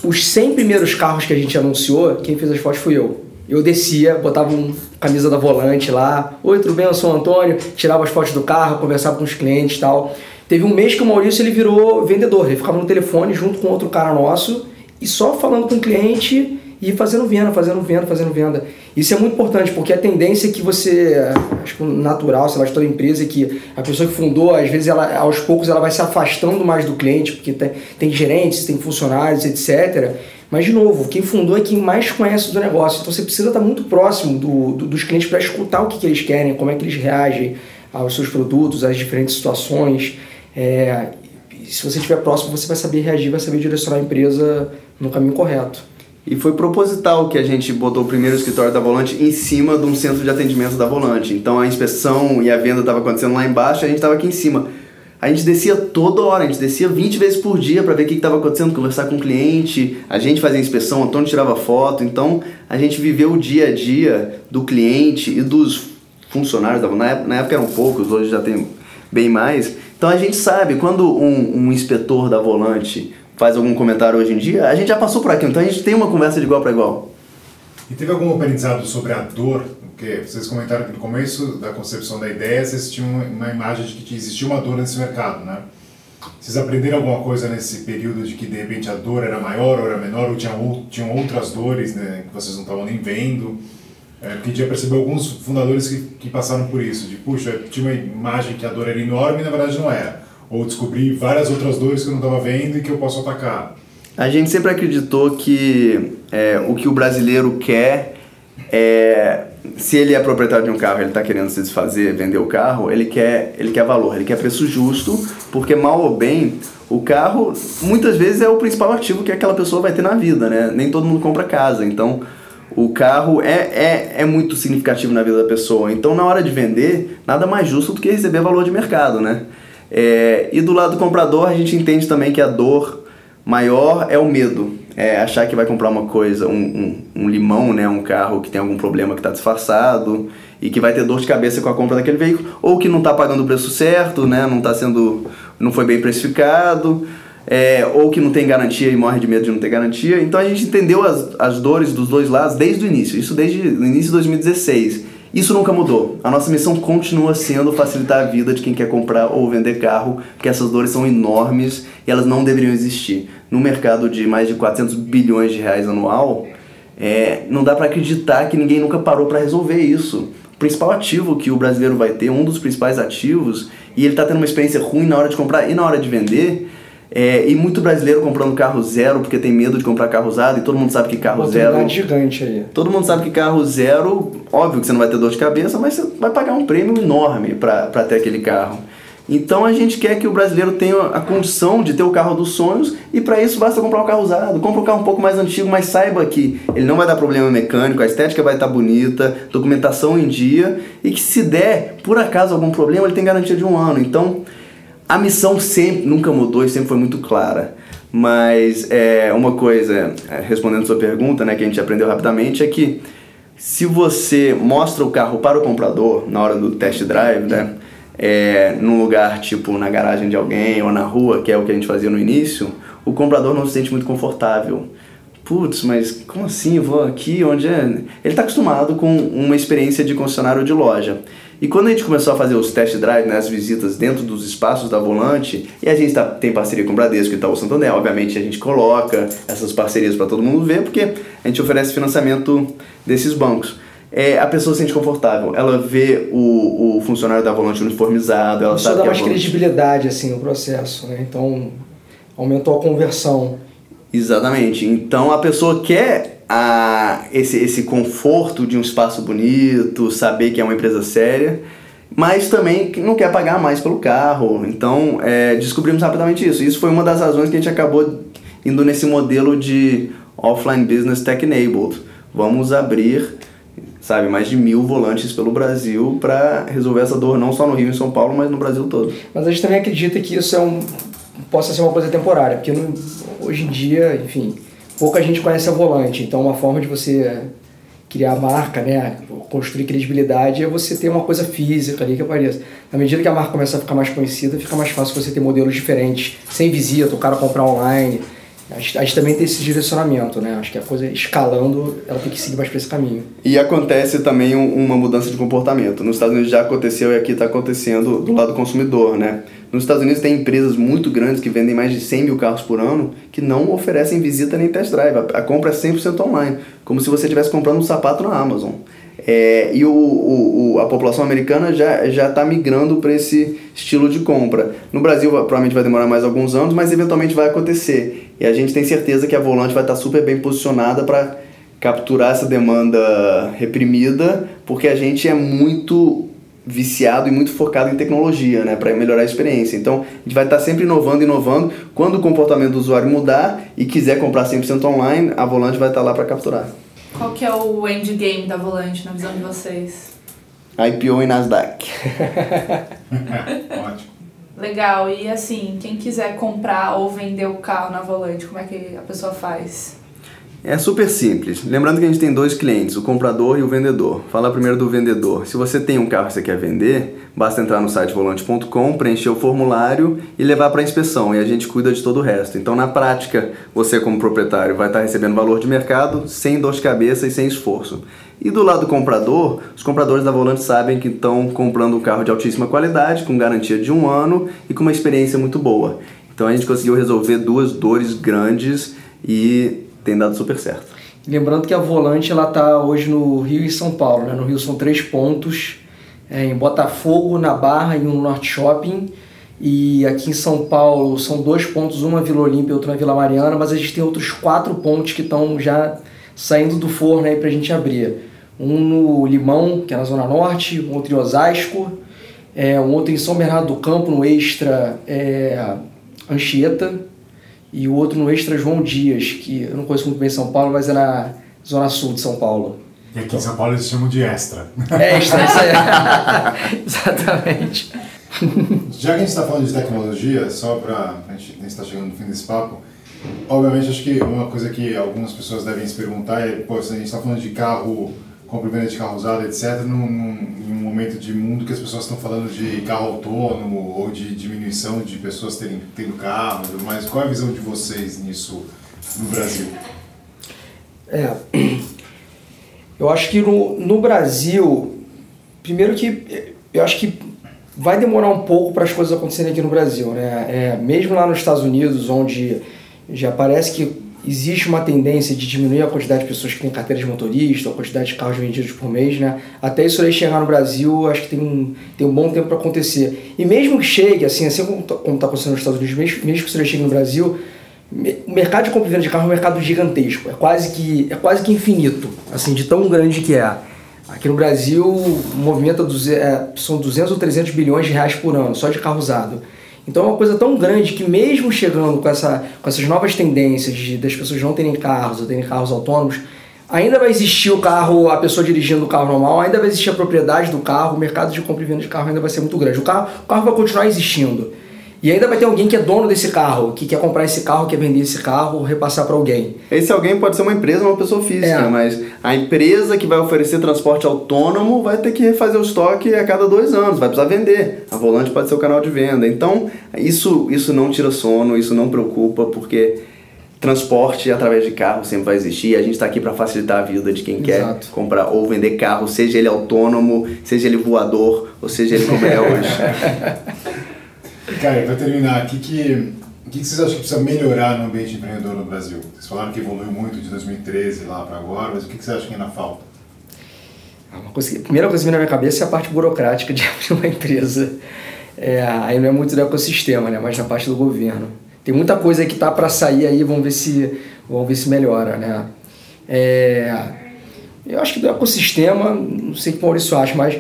Os 100 primeiros carros que a gente anunciou, quem fez as fotos fui eu. Eu descia, botava uma camisa da volante lá, oi, tudo bem, eu sou o Antônio, tirava as fotos do carro, conversava com os clientes e tal. Teve um mês que o Maurício ele virou vendedor, ele ficava no telefone junto com outro cara nosso e só falando com o cliente e fazendo venda, fazendo venda, fazendo venda. Isso é muito importante, porque a tendência é que você, acho que natural, sei lá, de toda empresa, é que a pessoa que fundou, às vezes, ela, aos poucos, ela vai se afastando mais do cliente, porque tem, tem gerentes, tem funcionários, etc. Mas, de novo, quem fundou é quem mais conhece do negócio. Então, você precisa estar muito próximo do, do, dos clientes para escutar o que, que, eles querem, como é que eles reagem aos seus produtos, às diferentes situações. É, se você estiver próximo, você vai saber reagir, vai saber direcionar a empresa no caminho correto. E foi proposital que a gente botou o primeiro escritório da Volante em cima de um centro de atendimento da Volante. Então a inspeção e a venda estava acontecendo lá embaixo, a gente estava aqui em cima. A gente descia toda hora, a gente descia 20 vezes por dia para ver o que estava acontecendo, conversar com o cliente, a gente fazia inspeção, o Antônio tirava foto, então a gente viveu o dia a dia do cliente e dos funcionários da época, na época eram poucos, hoje já tem bem mais. Então a gente sabe, quando um, um inspetor da volante faz algum comentário hoje em dia, a gente já passou por aqui, então a gente tem uma conversa de igual para igual. E teve algum aprendizado sobre a dor Porque vocês comentaram que no começo da concepção da ideia vocês tinham uma imagem de que existia uma dor nesse mercado, né? Vocês aprenderam alguma coisa nesse período de que de repente a dor era maior ou era menor, ou tinham, outras dores né, que vocês não estavam nem vendo? É, porque já percebeu alguns fundadores que, que passaram por isso, de puxa, tinha uma imagem que a dor era enorme e na verdade não era. Ou descobri várias outras dores que eu não estava vendo e que eu posso atacar. A gente sempre acreditou que é, o que o brasileiro quer é se ele é proprietário de um carro, ele está querendo se desfazer, vender o carro, ele quer, ele quer valor, ele quer preço justo, porque mal ou bem, o carro muitas vezes é o principal ativo que aquela pessoa vai ter na vida, né? Nem todo mundo compra casa, então o carro é, é, é muito significativo na vida da pessoa. Então, na hora de vender, nada mais justo do que receber valor de mercado, né? É, e do lado do comprador, a gente entende também que a dor maior é o medo. É achar que vai comprar uma coisa, um, um, um limão, né, um carro que tem algum problema que está disfarçado e que vai ter dor de cabeça com a compra daquele veículo, ou que não está pagando o preço certo, né, não está sendo, não foi bem precificado, é, ou que não tem garantia e morre de medo de não ter garantia. Então a gente entendeu as, as dores dos dois lados desde o início, isso desde o início de 2016. Isso nunca mudou. A nossa missão continua sendo facilitar a vida de quem quer comprar ou vender carro, porque essas dores são enormes e elas não deveriam existir. No mercado de mais de 400 bilhões de reais anual, é, não dá para acreditar que ninguém nunca parou para resolver isso. O principal ativo que o brasileiro vai ter, um dos principais ativos, e ele está tendo uma experiência ruim na hora de comprar e na hora de vender, é, e muito brasileiro comprando carro zero porque tem medo de comprar carro usado e todo mundo sabe que carro zero. gigante aí. Todo mundo sabe que carro zero, óbvio que você não vai ter dor de cabeça, mas você vai pagar um prêmio enorme para ter aquele carro. Então a gente quer que o brasileiro tenha a condição de ter o carro dos sonhos e para isso basta comprar um carro usado. Compra um carro um pouco mais antigo, mas saiba que ele não vai dar problema mecânico, a estética vai estar bonita, documentação em dia e que se der por acaso algum problema ele tem garantia de um ano. Então a missão sempre, nunca mudou e sempre foi muito clara. Mas é, uma coisa, é, respondendo sua pergunta, né, que a gente aprendeu rapidamente, é que se você mostra o carro para o comprador na hora do test drive, né, é, num lugar tipo na garagem de alguém ou na rua, que é o que a gente fazia no início, o comprador não se sente muito confortável. Putz, mas como assim? Eu vou aqui onde é. Ele está acostumado com uma experiência de concessionário de loja. E quando a gente começou a fazer os test drive, né, as visitas dentro dos espaços da Volante, e a gente tá, tem parceria com o Bradesco e Itaú Santander, obviamente a gente coloca essas parcerias para todo mundo ver, porque a gente oferece financiamento desses bancos. É, a pessoa se sente confortável, ela vê o, o funcionário da Volante uniformizado, ela Isso sabe dá mais credibilidade assim, no processo, né? então aumentou a conversão. Exatamente, então a pessoa quer a esse, esse conforto de um espaço bonito, saber que é uma empresa séria, mas também não quer pagar mais pelo carro. Então, é, descobrimos rapidamente isso. Isso foi uma das razões que a gente acabou indo nesse modelo de offline business tech enabled. Vamos abrir, sabe, mais de mil volantes pelo Brasil para resolver essa dor não só no Rio e São Paulo, mas no Brasil todo. Mas a gente também acredita que isso é um possa ser uma coisa temporária, porque hoje em dia, enfim, pouca gente conhece a volante, então uma forma de você criar marca, né, construir credibilidade é você ter uma coisa física ali que apareça. Na medida que a marca começa a ficar mais conhecida, fica mais fácil você ter modelos diferentes, sem visita, o cara comprar online. A gente, a gente também tem esse direcionamento, né? Acho que a coisa escalando, ela tem que seguir mais para esse caminho. E acontece também uma mudança de comportamento. Nos Estados Unidos já aconteceu e aqui está acontecendo do lado do consumidor, né? Nos Estados Unidos tem empresas muito grandes que vendem mais de 100 mil carros por ano que não oferecem visita nem test drive. A, compra é 100% online, como se você estivesse comprando um sapato na Amazon. É, e o, o, a população americana já está migrando para esse estilo de compra. No Brasil, provavelmente vai demorar mais alguns anos, mas eventualmente vai acontecer. E a gente tem certeza que a Volante vai estar tá super bem posicionada para capturar essa demanda reprimida, porque a gente é muito viciado e muito focado em tecnologia, né, para melhorar a experiência. Então, a gente vai estar sempre inovando, inovando. Quando o comportamento do usuário mudar e quiser comprar 100% online, a Volante vai estar lá para capturar. Qual que é o endgame da Volante na visão de vocês? IPO em Nasdaq. Ótimo. Legal. E assim, quem quiser comprar ou vender o carro na Volante, como é que a pessoa faz? É super simples. Lembrando que a gente tem dois clientes, o comprador e o vendedor. Fala primeiro do vendedor. Se você tem um carro que você quer vender, basta entrar no site volante.com, preencher o formulário e levar para inspeção e a gente cuida de todo o resto. Então, na prática, você como proprietário vai estar recebendo valor de mercado sem dor de cabeça e sem esforço. E do lado do comprador, os compradores da Volante sabem que estão comprando um carro de altíssima qualidade, com garantia de um ano e com uma experiência muito boa. Então a gente conseguiu resolver duas dores grandes e tem dado super certo. Lembrando que a Volante ela está hoje no Rio e São Paulo. Né? No Rio são três pontos, é, em Botafogo, na Barra e um no Norte Shopping. E aqui em São Paulo são dois pontos, uma Vila Olímpia e outra na Vila Mariana, mas a gente tem outros quatro pontos que estão já saindo do forno aí para a gente abrir. Um no Limão, que é na Zona Norte, um outro em Osasco, é, um outro em São Bernardo do Campo, no Extra é, Anchieta, e o outro no Extra João Dias, que eu não conheço muito bem São Paulo, mas é na Zona Sul de São Paulo. E aqui em São Paulo eles chamam de extra. Extra, isso aí. Exatamente. Já que a gente está falando de tecnologia, só para a gente estar tá chegando no fim desse papo, obviamente acho que uma coisa que algumas pessoas devem se perguntar é, pô, se a gente está falando de carro, compra e venda de carro usado, etc., num, num, momento de mundo que as pessoas estão falando de carro autônomo ou de diminuição de pessoas terem, tendo carro, mas qual é a visão de vocês nisso no Brasil? É, eu acho que no, no Brasil, primeiro que eu acho que vai demorar um pouco para as coisas acontecerem aqui no Brasil, né? É, mesmo lá nos Estados Unidos, onde já parece que existe uma tendência de diminuir a quantidade de pessoas que têm carteira de motorista, a quantidade de carros vendidos por mês, né? Até isso aí chegar no Brasil, acho que tem um, tem um bom tempo para acontecer. E mesmo que chegue, assim, assim como está acontecendo nos Estados Unidos, mesmo, mesmo que isso aí chegue no Brasil, o mercado de compra e venda de carro é um mercado gigantesco, é quase que, é quase que infinito, assim, de tão grande que é. Aqui no Brasil, movimenta é, são 200 ou 300 bilhões de reais por ano, só de carro usado. Então é uma coisa tão grande que mesmo chegando com, essa, com essas novas tendências de, das pessoas não terem carros ou terem carros autônomos, ainda vai existir o carro, a pessoa dirigindo o carro normal, ainda vai existir a propriedade do carro, o mercado de compra e venda de carro ainda vai ser muito grande. O carro, o carro vai continuar existindo. E ainda vai ter alguém que é dono desse carro, que quer comprar esse carro, quer vender esse carro, repassar para alguém. Esse alguém pode ser uma empresa ou uma pessoa física, é. mas a empresa que vai oferecer transporte autônomo vai ter que refazer o estoque a cada dois anos, vai precisar vender. A volante pode ser o canal de venda. Então, isso, isso não tira sono, isso não preocupa, porque transporte através de carro sempre vai existir. A gente está aqui para facilitar a vida de quem Exato. quer comprar ou vender carro, seja ele autônomo, seja ele voador, ou seja ele como é hoje. Cara, para terminar, o que, que, que, que vocês acham que precisa melhorar no ambiente empreendedor no Brasil? Vocês falaram que evoluiu muito de 2013 lá para agora, mas o que, que vocês acham que ainda falta? Ah, coisa, a primeira coisa que vem na minha cabeça é a parte burocrática de abrir uma empresa. É, aí não é muito do ecossistema, né? mas na parte do governo. Tem muita coisa que tá para sair aí, vamos ver se, vamos ver se melhora. Né? É, eu acho que do ecossistema, não sei o que o Maurício acha, mas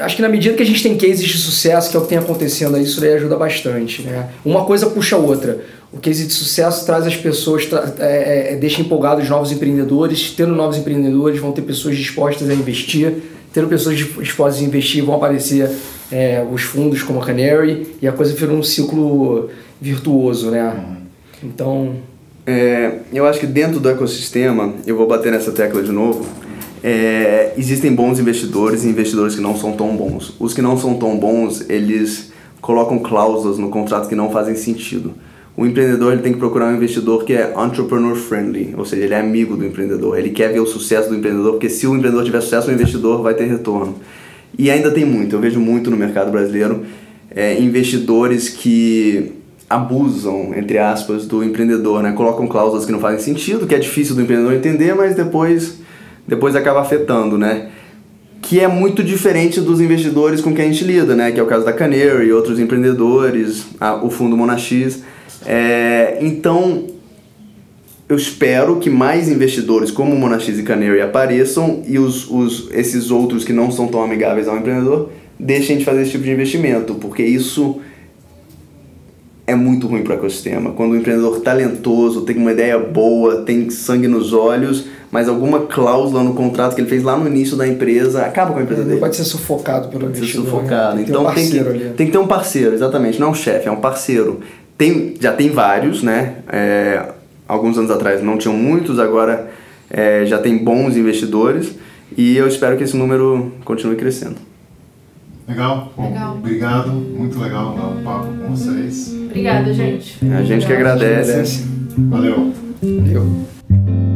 acho que na medida que a gente tem cases de sucesso, que é o que tem acontecendo aí, isso daí ajuda bastante. Né? Uma coisa puxa a outra. O case de sucesso traz as pessoas, é, é, é, deixa empolgados novos empreendedores. Tendo novos empreendedores, vão ter pessoas dispostas a investir. Tendo pessoas dispostas a investir, vão aparecer é, os fundos como a Canary e a coisa vira um ciclo virtuoso, né? Então... É, eu acho que dentro do ecossistema, eu vou bater nessa tecla de novo, é, existem bons investidores e investidores que não são tão bons. Os que não são tão bons, eles colocam cláusulas no contrato que não fazem sentido. O empreendedor ele tem que procurar um investidor que é entrepreneur friendly, ou seja, ele é amigo do empreendedor, ele quer ver o sucesso do empreendedor, porque se o empreendedor tiver sucesso, o investidor vai ter retorno. E ainda tem muito, eu vejo muito no mercado brasileiro é, investidores que abusam, entre aspas, do empreendedor, né? colocam cláusulas que não fazem sentido, que é difícil do empreendedor entender, mas depois depois acaba afetando, né? Que é muito diferente dos investidores com quem a gente lida, né? Que é o caso da Canary outros empreendedores, a, o fundo Monax. É, então, eu espero que mais investidores como Monax e Canary apareçam e os, os, esses outros que não são tão amigáveis ao empreendedor deixem de fazer esse tipo de investimento, porque isso é muito ruim para o ecossistema. Quando o empreendedor talentoso tem uma ideia boa, tem sangue nos olhos, mas alguma cláusula no contrato que ele fez lá no início da empresa acaba com a empresa ele dele. Pode ser sufocado pelo pode investidor. Ser sufocado. Né? Tem então um tem, que, ali. tem que ter um parceiro, exatamente. Não é um chefe, é um parceiro. Tem, já tem vários, né? É, alguns anos atrás não tinham muitos, agora é, já tem bons investidores e eu espero que esse número continue crescendo. Legal. Bom, legal. Obrigado. Muito legal dar um papo com vocês. Obrigada, gente. A gente que agradece. Valeu. Valeu.